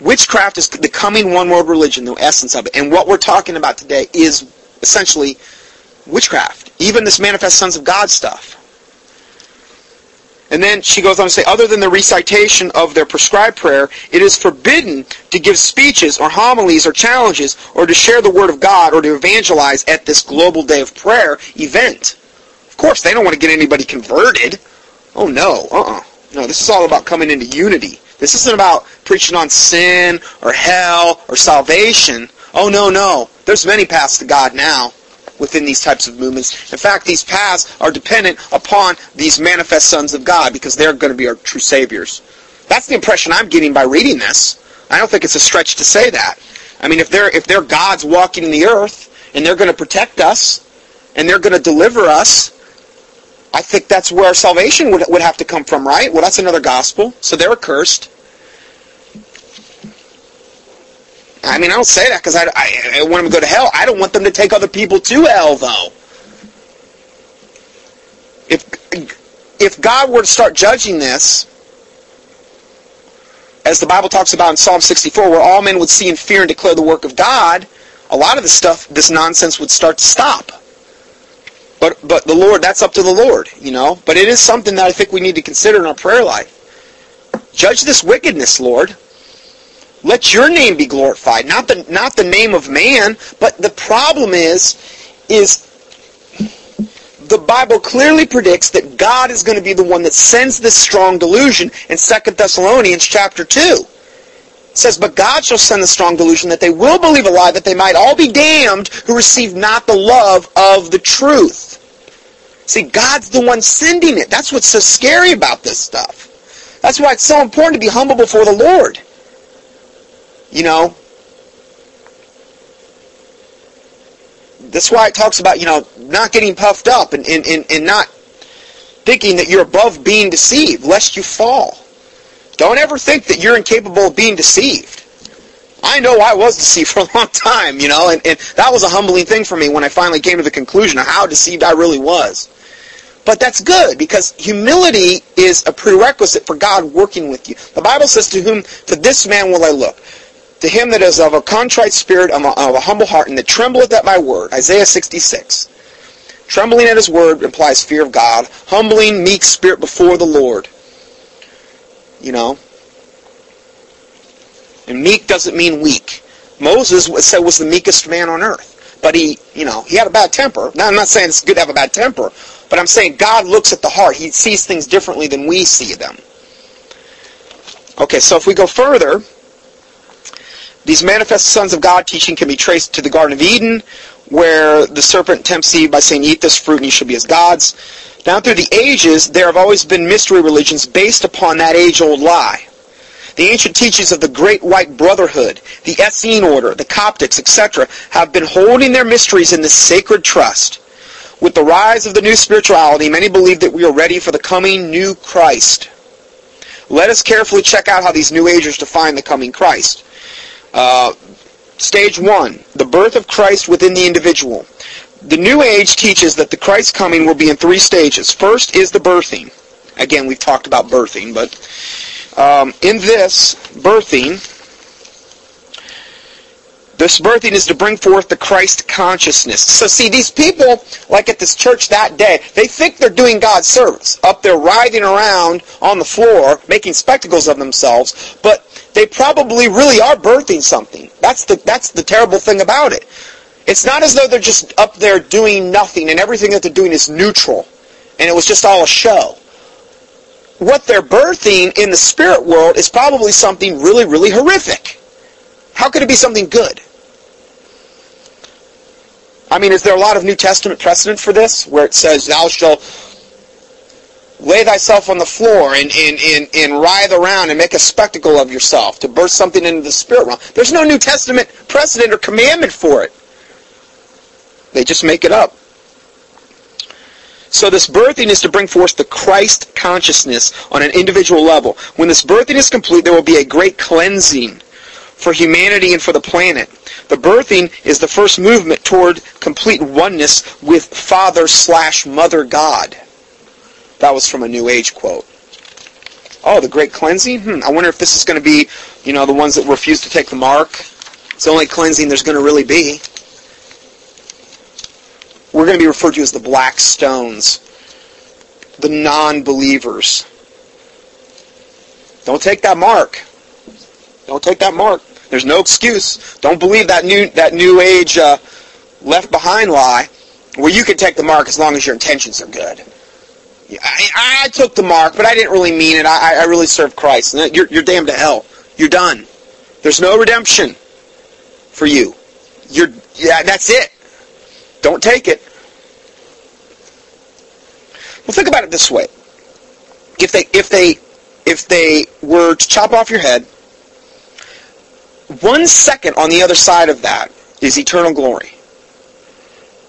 Witchcraft is the coming one world religion, the essence of it. And what we're talking about today is essentially witchcraft. Even this manifest sons of God stuff. And then she goes on to say, other than the recitation of their prescribed prayer, it is forbidden to give speeches or homilies or challenges or to share the word of God or to evangelize at this global day of prayer event. Of course, they don't want to get anybody converted. Oh no, uh-uh. No, this is all about coming into unity. This isn't about preaching on sin or hell or salvation. Oh no, no. There's many paths to God now within these types of movements. In fact, these paths are dependent upon these manifest sons of God because they're going to be our true saviors. That's the impression I'm getting by reading this. I don't think it's a stretch to say that. I mean, if they're if they're gods walking in the earth and they're going to protect us and they're going to deliver us, I think that's where salvation would would have to come from, right? Well, that's another gospel. So they're accursed. I mean, I don't say that because I, I, I want them to go to hell. I don't want them to take other people to hell, though. If if God were to start judging this, as the Bible talks about in Psalm 64, where all men would see and fear and declare the work of God, a lot of this stuff, this nonsense would start to stop. But but the Lord, that's up to the Lord, you know. But it is something that I think we need to consider in our prayer life. Judge this wickedness, Lord. Let your name be glorified, not the not the name of man. But the problem is, is the Bible clearly predicts that God is going to be the one that sends this strong delusion in 2 Thessalonians chapter 2. It says, But God shall send the strong delusion that they will believe a lie, that they might all be damned who receive not the love of the truth. See, God's the one sending it. That's what's so scary about this stuff. That's why it's so important to be humble before the Lord. You know, that's why it talks about, you know, not getting puffed up and, and, and, and not thinking that you're above being deceived, lest you fall. Don't ever think that you're incapable of being deceived. I know I was [laughs] deceived for a long time, you know, and, and that was a humbling thing for me when I finally came to the conclusion of how deceived I really was. But that's good because humility is a prerequisite for God working with you. The Bible says, to whom, to this man will I look to him that is of a contrite spirit, of a, of a humble heart, and that trembleth at my word. Isaiah 66. Trembling at his word implies fear of God. Humbling, meek spirit before the Lord. You know? And meek doesn't mean weak. Moses said was the meekest man on earth. But he, you know, he had a bad temper. Now, I'm not saying it's good to have a bad temper, but I'm saying God looks at the heart. He sees things differently than we see them. Okay, so if we go further, these manifest sons of God teaching can be traced to the Garden of Eden, where the serpent tempts Eve by saying, eat this fruit and you shall be as gods. Down through the ages, there have always been mystery religions based upon that age-old lie. The ancient teachings of the Great White Brotherhood, the Essene Order, the Coptics, etc., have been holding their mysteries in this sacred trust. With the rise of the new spirituality, many believe that we are ready for the coming new Christ. Let us carefully check out how these New Agers define the coming Christ. Uh, stage one, the birth of Christ within the individual. The New Age teaches that the Christ coming will be in three stages. First is the birthing. Again, we've talked about birthing, but um, in this birthing, this birthing is to bring forth the Christ consciousness. So see, these people, like at this church that day, they think they're doing God's service. Up there writhing around on the floor, making spectacles of themselves, but they probably really are birthing something. That's the, that's the terrible thing about it. It's not as though they're just up there doing nothing and everything that they're doing is neutral and it was just all a show. What they're birthing in the spirit world is probably something really, really horrific. How could it be something good? I mean, is there a lot of New Testament precedent for this where it says, Thou shalt lay thyself on the floor and, and, and, and writhe around and make a spectacle of yourself to burst something into the spirit realm? There's no New Testament precedent or commandment for it. They just make it up. So this birthing is to bring forth the Christ consciousness on an individual level. When this birthing is complete, there will be a great cleansing for humanity and for the planet. The birthing is the first movement toward complete oneness with Father slash Mother God. That was from a New Age quote. Oh, the great cleansing? Hmm, I wonder if this is going to be, you know, the ones that refuse to take the mark. It's the only cleansing there's going to really be we're going to be referred to as the black stones, the non-believers. Don't take that mark. Don't take that mark. There's no excuse. Don't believe that new that new age uh, left behind lie, where you can take the mark as long as your intentions are good. I, I took the mark, but I didn't really mean it. I, I really served Christ. You're, you're damned to hell. You're done. There's no redemption for you. You're yeah, that's it. Don't take it. Well, think about it this way: if they if they if they were to chop off your head, one second on the other side of that is eternal glory.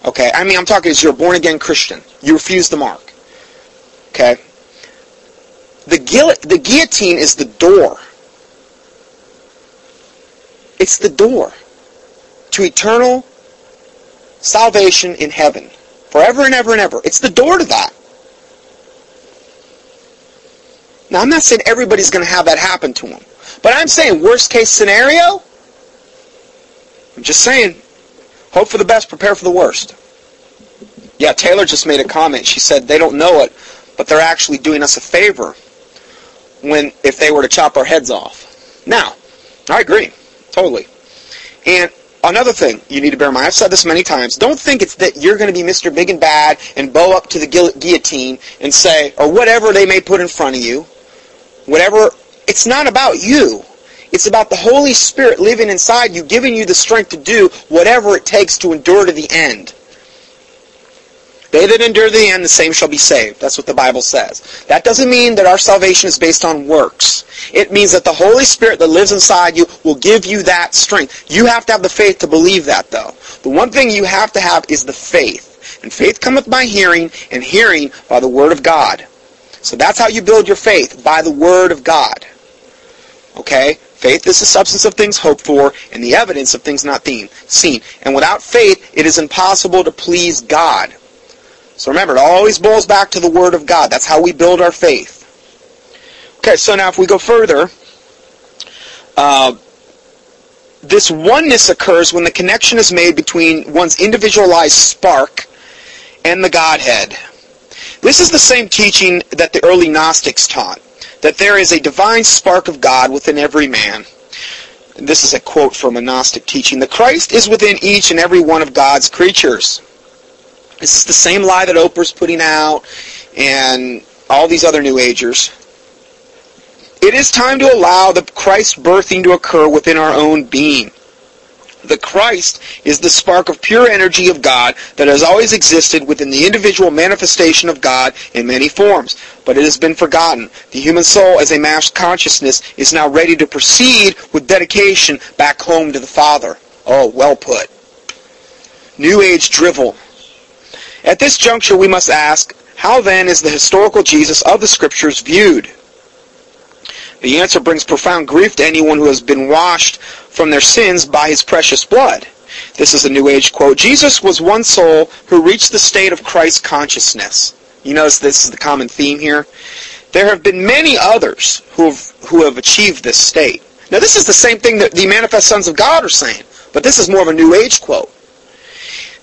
Okay, I mean, I'm talking as you're a born again Christian. You refuse the mark. Okay, the gu- the guillotine is the door. It's the door to eternal salvation in heaven. Forever and ever and ever. It's the door to that. Now, I'm not saying everybody's going to have that happen to them. But I'm saying worst case scenario, I'm just saying, hope for the best, prepare for the worst. Yeah, Taylor just made a comment. She said they don't know it, but they're actually doing us a favor when if they were to chop our heads off. Now, I agree. Totally. And Another thing you need to bear in mind, I've said this many times, don't think it's that you're going to be Mr. Big and Bad and bow up to the guillotine and say, or whatever they may put in front of you, whatever, it's not about you. It's about the Holy Spirit living inside you, giving you the strength to do whatever it takes to endure to the end. They that endure to the end, the same shall be saved. That's what the Bible says. That doesn't mean that our salvation is based on works. It means that the Holy Spirit that lives inside you will give you that strength. You have to have the faith to believe that, though. The one thing you have to have is the faith. And faith cometh by hearing, and hearing by the Word of God. So that's how you build your faith, by the Word of God. Okay? Faith is the substance of things hoped for, and the evidence of things not seen. And without faith, it is impossible to please God. So remember, it always boils back to the Word of God. That's how we build our faith. Okay, so now if we go further, uh, this oneness occurs when the connection is made between one's individualized spark and the Godhead. This is the same teaching that the early Gnostics taught, that there is a divine spark of God within every man. This is a quote from a Gnostic teaching. The Christ is within each and every one of God's creatures. This is the same lie that Oprah's putting out and all these other New Agers. It is time to allow the Christ birthing to occur within our own being. The Christ is the spark of pure energy of God that has always existed within the individual manifestation of God in many forms, but it has been forgotten. The human soul as a mass consciousness is now ready to proceed with dedication back home to the Father. Oh, well put. New Age drivel. At this juncture we must ask, how then is the historical Jesus of the Scriptures viewed? The answer brings profound grief to anyone who has been washed from their sins by his precious blood. This is a New Age quote. Jesus was one soul who reached the state of Christ consciousness. You notice this is the common theme here. There have been many others who have, who have achieved this state. Now this is the same thing that the manifest sons of God are saying, but this is more of a New Age quote.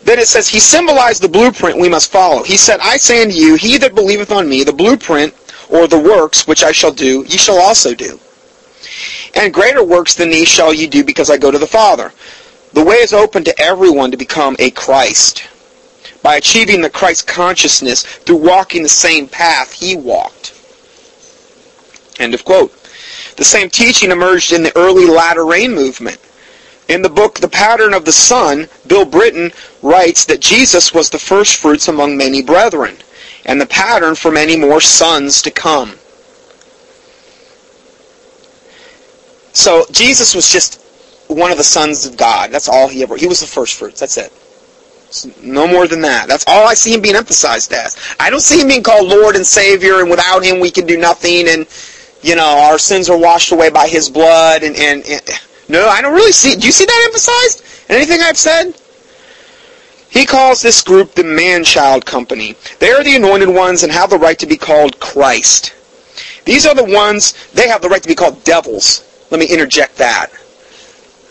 Then it says, He symbolized the blueprint we must follow. He said, I say unto you, he that believeth on me, the blueprint or the works which I shall do, ye shall also do. And greater works than these shall ye do because I go to the Father. The way is open to everyone to become a Christ by achieving the Christ consciousness through walking the same path he walked. End of quote. The same teaching emerged in the early latter rain movement. In the book The Pattern of the Son, Bill Britton writes that Jesus was the first fruits among many brethren and the pattern for many more sons to come. So Jesus was just one of the sons of God. That's all he ever. He was the first fruits. That's it. No more than that. That's all I see him being emphasized as. I don't see him being called Lord and Savior, and without him we can do nothing, and you know our sins are washed away by His blood. And, and, and no, I don't really see. Do you see that emphasized? Anything I've said? He calls this group the man-child company. They are the anointed ones and have the right to be called Christ. These are the ones, they have the right to be called devils. Let me interject that.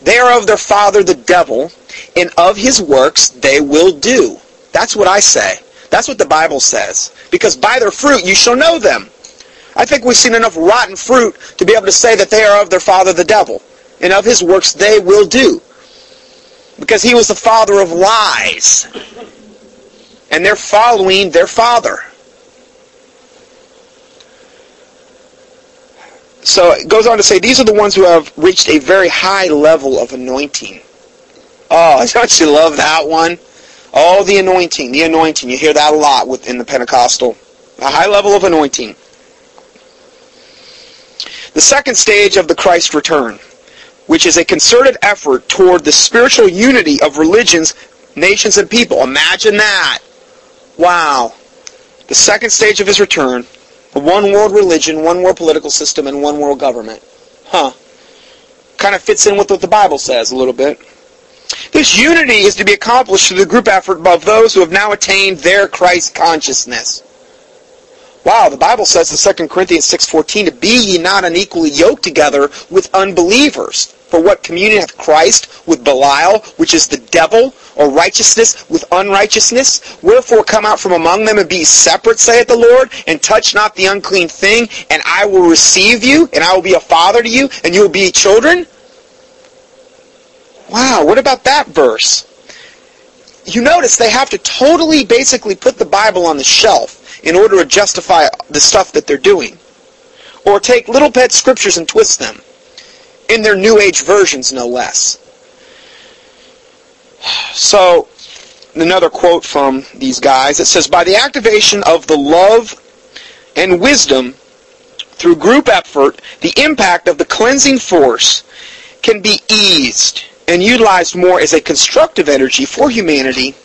They are of their father the devil, and of his works they will do. That's what I say. That's what the Bible says. Because by their fruit you shall know them. I think we've seen enough rotten fruit to be able to say that they are of their father the devil, and of his works they will do because he was the father of lies. And they're following their father. So it goes on to say, these are the ones who have reached a very high level of anointing. Oh, [laughs] don't you love that one? Oh, the anointing, the anointing. You hear that a lot within the Pentecostal. A high level of anointing. The second stage of the Christ return which is a concerted effort toward the spiritual unity of religions, nations, and people. Imagine that. Wow. The second stage of his return, one world religion, one world political system, and one world government. Huh. Kind of fits in with what the Bible says a little bit. This unity is to be accomplished through the group effort of those who have now attained their Christ consciousness. Wow, the Bible says in 2 Corinthians 6.14, to be ye not unequally yoked together with unbelievers. For what communion hath Christ with Belial, which is the devil, or righteousness with unrighteousness? Wherefore come out from among them and be separate, saith the Lord, and touch not the unclean thing, and I will receive you, and I will be a father to you, and you will be children? Wow, what about that verse? You notice they have to totally basically put the Bible on the shelf in order to justify the stuff that they're doing. Or take little pet scriptures and twist them in their New Age versions, no less. So, another quote from these guys. It says, By the activation of the love and wisdom through group effort, the impact of the cleansing force can be eased and utilized more as a constructive energy for humanity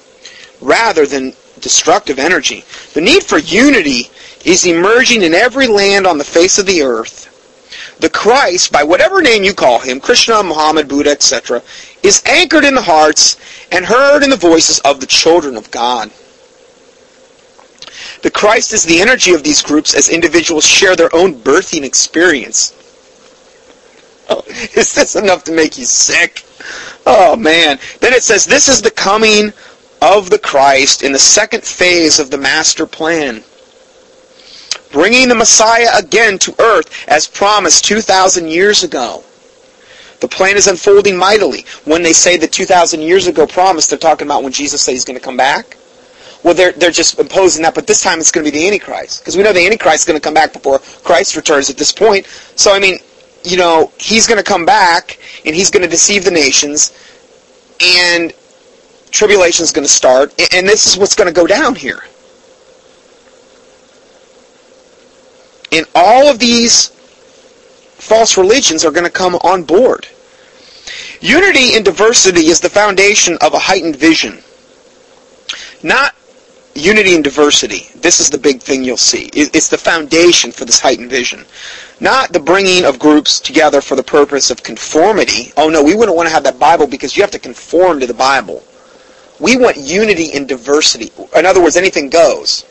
rather than destructive energy. The need for unity is emerging in every land on the face of the earth the Christ, by whatever name you call him, Krishna, Muhammad, Buddha, etc., is anchored in the hearts and heard in the voices of the children of God. The Christ is the energy of these groups as individuals share their own birthing experience. Oh, [laughs] is this enough to make you sick? Oh man. Then it says, this is the coming of the Christ in the second phase of the master plan bringing the Messiah again to earth as promised 2,000 years ago. The plan is unfolding mightily. When they say the 2,000 years ago promise, they're talking about when Jesus said he's going to come back. Well, they're, they're just imposing that, but this time it's going to be the Antichrist. Because we know the Antichrist is going to come back before Christ returns at this point. So, I mean, you know, he's going to come back, and he's going to deceive the nations, and tribulation is going to start, and this is what's going to go down here. And all of these false religions are going to come on board. Unity in diversity is the foundation of a heightened vision. Not unity and diversity. This is the big thing you'll see. It's the foundation for this heightened vision. Not the bringing of groups together for the purpose of conformity. Oh no, we wouldn't want to have that Bible because you have to conform to the Bible. We want unity and diversity. In other words, anything goes.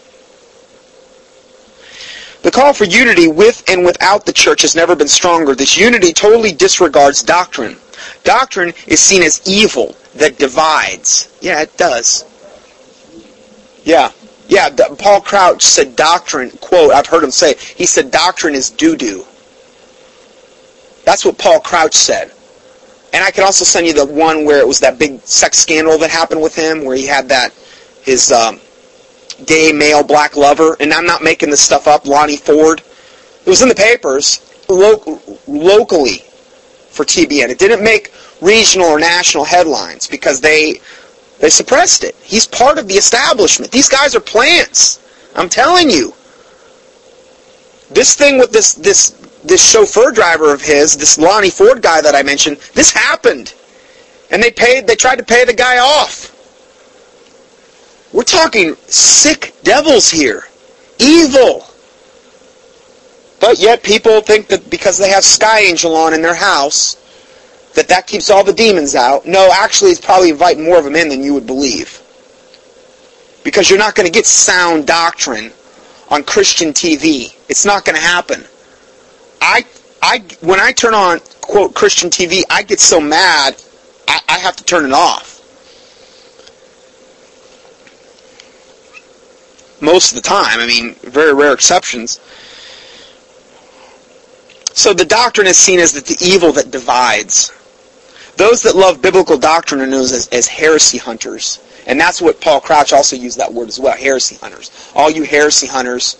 The call for unity with and without the church has never been stronger. This unity totally disregards doctrine. Doctrine is seen as evil that divides. Yeah, it does. Yeah. Yeah, Paul Crouch said doctrine, quote, I've heard him say, he said doctrine is doo-doo. That's what Paul Crouch said. And I can also send you the one where it was that big sex scandal that happened with him, where he had that, his um, gay male black lover, and I'm not making this stuff up, Lonnie Ford. It was in the papers lo- locally for TBN. It didn't make regional or national headlines because they they suppressed it. He's part of the establishment. These guys are plants. I'm telling you. This thing with this this this chauffeur driver of his, this Lonnie Ford guy that I mentioned, this happened. And they paid they tried to pay the guy off. We're talking sick devils here. Evil. But yet people think that because they have Sky Angel on in their house, that that keeps all the demons out. No, actually, it's probably inviting more of them in than you would believe. Because you're not going to get sound doctrine on Christian TV. It's not going to happen. I, I, when I turn on quote Christian TV, I get so mad, I, I have to turn it off. Most of the time, I mean, very rare exceptions. So the doctrine is seen as the evil that divides. Those that love biblical doctrine are known as, as heresy hunters. And that's what Paul Crouch also used that word as well, heresy hunters. All you heresy hunters.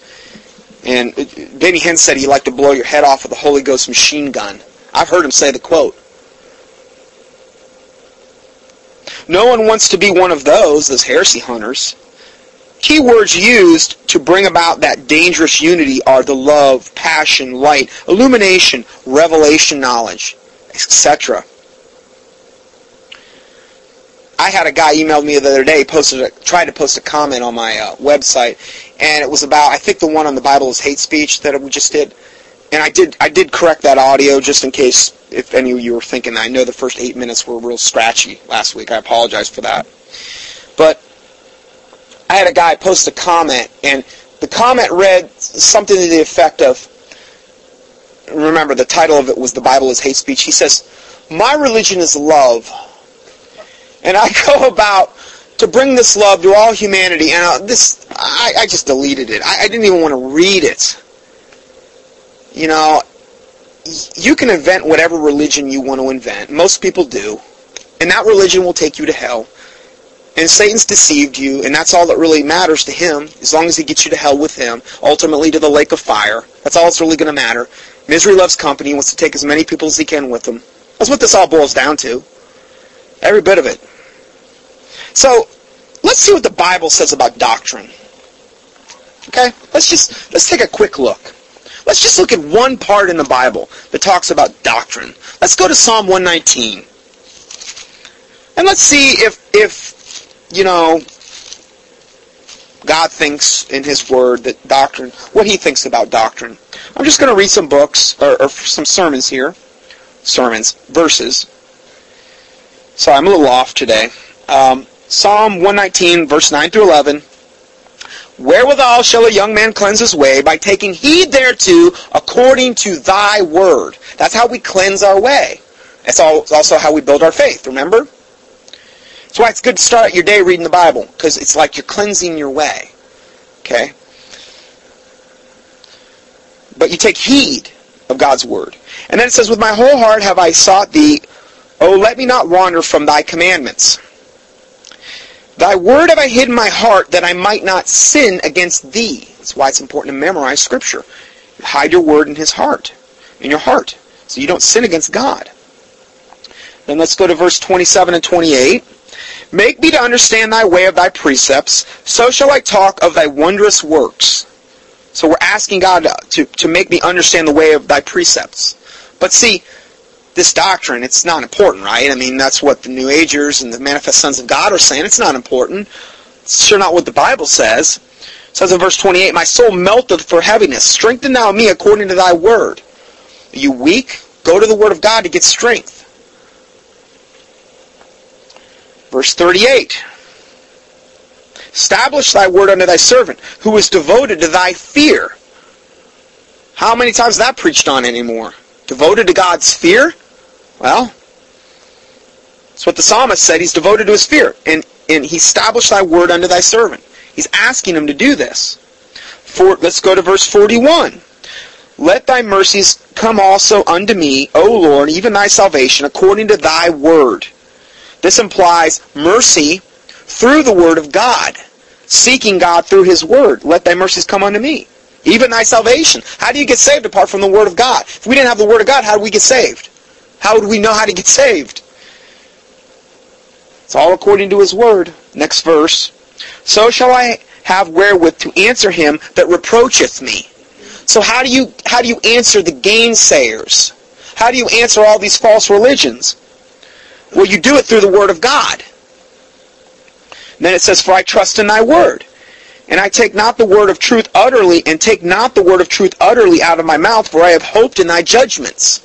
And Benny Hinn said he'd like to blow your head off with a Holy Ghost machine gun. I've heard him say the quote. No one wants to be one of those, those heresy hunters. Key words used to bring about that dangerous unity are the love, passion, light, illumination, revelation knowledge, etc. I had a guy emailed me the other day, posted, a, tried to post a comment on my uh, website, and it was about I think the one on the Bible is hate speech that we just did, and I did I did correct that audio just in case if any of you were thinking. I know the first eight minutes were real scratchy last week. I apologize for that, but I had a guy post a comment, and the comment read something to the effect of. Remember, the title of it was "The Bible is Hate Speech." He says, "My religion is love." and I [laughs] go about to bring this love to all humanity. And uh, this, I, I, just deleted it. I, I didn't even want to read it. You know, you can invent whatever religion you want to invent. Most people do. And that religion will take you to hell. And Satan's deceived you, and that's all that really matters to him, as long as he gets you to hell with him, ultimately to the lake of fire. That's all that's really going to matter. Misery loves company. He wants to take as many people as he can with him. That's what this all boils down to. Every bit of it. So let's see what the Bible says about doctrine. Okay? Let's just let's take a quick look. Let's just look at one part in the Bible that talks about doctrine. Let's go to Psalm 119. And let's see if if you know God thinks in his word that doctrine what he thinks about doctrine. I'm just going to read some books or, or some sermons here. Sermons, verses. Sorry, I'm a little off today. Um, Psalm 119, verse 9 through 11. Wherewithal shall a young man cleanse his way? By taking heed thereto according to thy word. That's how we cleanse our way. That's also how we build our faith, remember? That's why it's good to start your day reading the Bible, because it's like you're cleansing your way. Okay? But you take heed of God's word. And then it says, With my whole heart have I sought thee. O let me not wander from thy commandments. Thy word have I hid in my heart that I might not sin against thee. That's why it's important to memorize Scripture. hide your word in his heart, in your heart, so you don't sin against God. Then let's go to verse 27 and 28. Make me to understand thy way of thy precepts, so shall I talk of thy wondrous works. So we're asking God to, to make me understand the way of thy precepts. But see, this doctrine, it's not important, right? I mean, that's what the New Agers and the Manifest Sons of God are saying. It's not important. It's sure not what the Bible says. It says in verse 28, My soul melteth for heaviness. Strengthen thou me according to thy word. Are you weak? Go to the word of God to get strength. Verse 38. Establish thy word unto thy servant, who is devoted to thy fear. How many times that preached on anymore? Devoted to God's fear? Well, that's what the psalmist said. He's devoted to his fear. And, and he established thy word unto thy servant. He's asking him to do this. For, let's go to verse 41. Let thy mercies come also unto me, O Lord, even thy salvation, according to thy word. This implies mercy through the word of God, seeking God through his word. Let thy mercies come unto me. Even thy salvation. How do you get saved apart from the word of God? If we didn't have the word of God, how do we get saved? How would we know how to get saved? It's all according to his word. Next verse. So shall I have wherewith to answer him that reproacheth me. So how do you how do you answer the gainsayers? How do you answer all these false religions? Well, you do it through the word of God. And then it says, For I trust in thy word. And I take not the word of truth utterly, and take not the word of truth utterly out of my mouth, for I have hoped in thy judgments.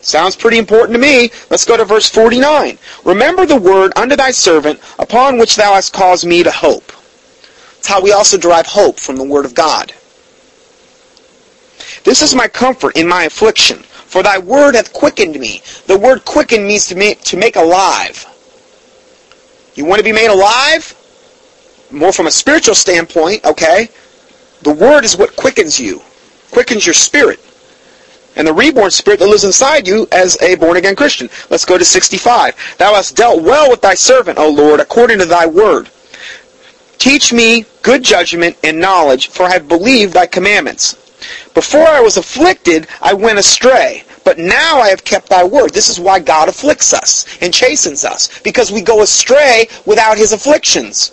Sounds pretty important to me. Let's go to verse 49. Remember the word unto thy servant, upon which thou hast caused me to hope. That's how we also derive hope from the word of God. This is my comfort in my affliction, for thy word hath quickened me. The word quicken means to make, to make alive. You want to be made alive? More from a spiritual standpoint, okay? The word is what quickens you, quickens your spirit. And the reborn spirit that lives inside you as a born again Christian. Let's go to 65. Thou hast dealt well with thy servant, O Lord, according to thy word. Teach me good judgment and knowledge, for I have believed thy commandments. Before I was afflicted, I went astray, but now I have kept thy word. This is why God afflicts us and chastens us, because we go astray without his afflictions.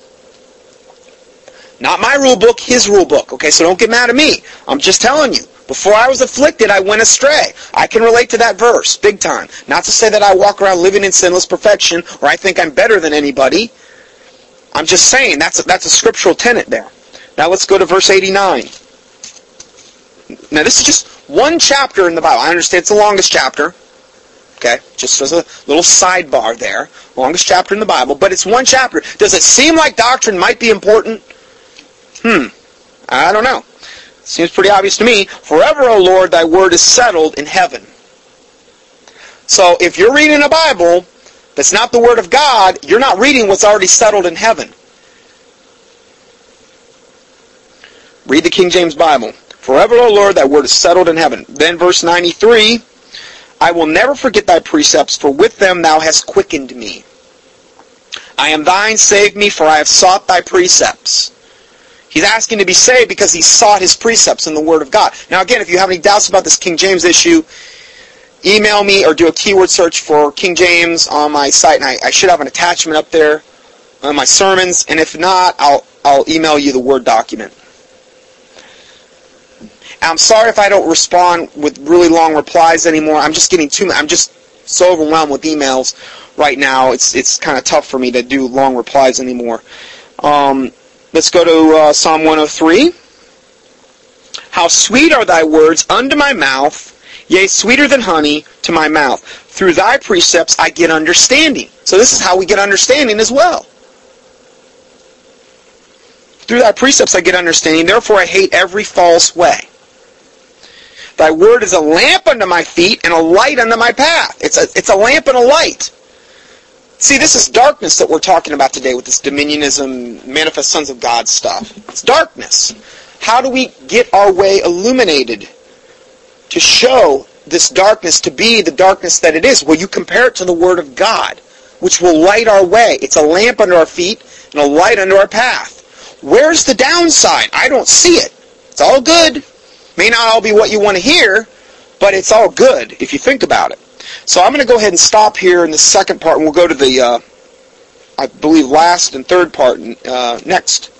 Not my rule book, his rule book. Okay, so don't get mad at me. I'm just telling you. Before I was afflicted, I went astray. I can relate to that verse, big time. Not to say that I walk around living in sinless perfection, or I think I'm better than anybody. I'm just saying that's a, that's a scriptural tenet there. Now let's go to verse 89. Now this is just one chapter in the Bible. I understand it's the longest chapter. Okay, just as a little sidebar there. Longest chapter in the Bible, but it's one chapter. Does it seem like doctrine might be important? Hmm, I don't know. Seems pretty obvious to me. Forever, O Lord, thy word is settled in heaven. So if you're reading a Bible that's not the word of God, you're not reading what's already settled in heaven. Read the King James Bible. Forever, O Lord, thy word is settled in heaven. Then verse 93, I will never forget thy precepts, for with them thou hast quickened me. I am thine, save me, for I have sought thy precepts. He's asking to be saved because he sought his precepts in the Word of God. Now again, if you have any doubts about this King James issue, email me or do a keyword search for King James on my site, and I, I should have an attachment up there on my sermons. And if not, I'll I'll email you the Word document. I'm sorry if I don't respond with really long replies anymore. I'm just getting too. I'm just so overwhelmed with emails right now. It's it's kind of tough for me to do long replies anymore. Um, Let's go to uh, Psalm 103. How sweet are thy words unto my mouth, yea, sweeter than honey to my mouth. Through thy precepts I get understanding. So this is how we get understanding as well. Through thy precepts I get understanding, therefore I hate every false way. Thy word is a lamp unto my feet and a light unto my path. It's a, it's a lamp and a light. See, this is darkness that we're talking about today with this dominionism, manifest sons of God stuff. It's darkness. How do we get our way illuminated to show this darkness to be the darkness that it is? Well, you compare it to the Word of God, which will light our way. It's a lamp under our feet and a light under our path. Where's the downside? I don't see it. It's all good. May not all be what you want to hear, but it's all good if you think about it. So I'm going to go ahead and stop here in the second part, and we'll go to the, uh, I believe, last and third part uh, next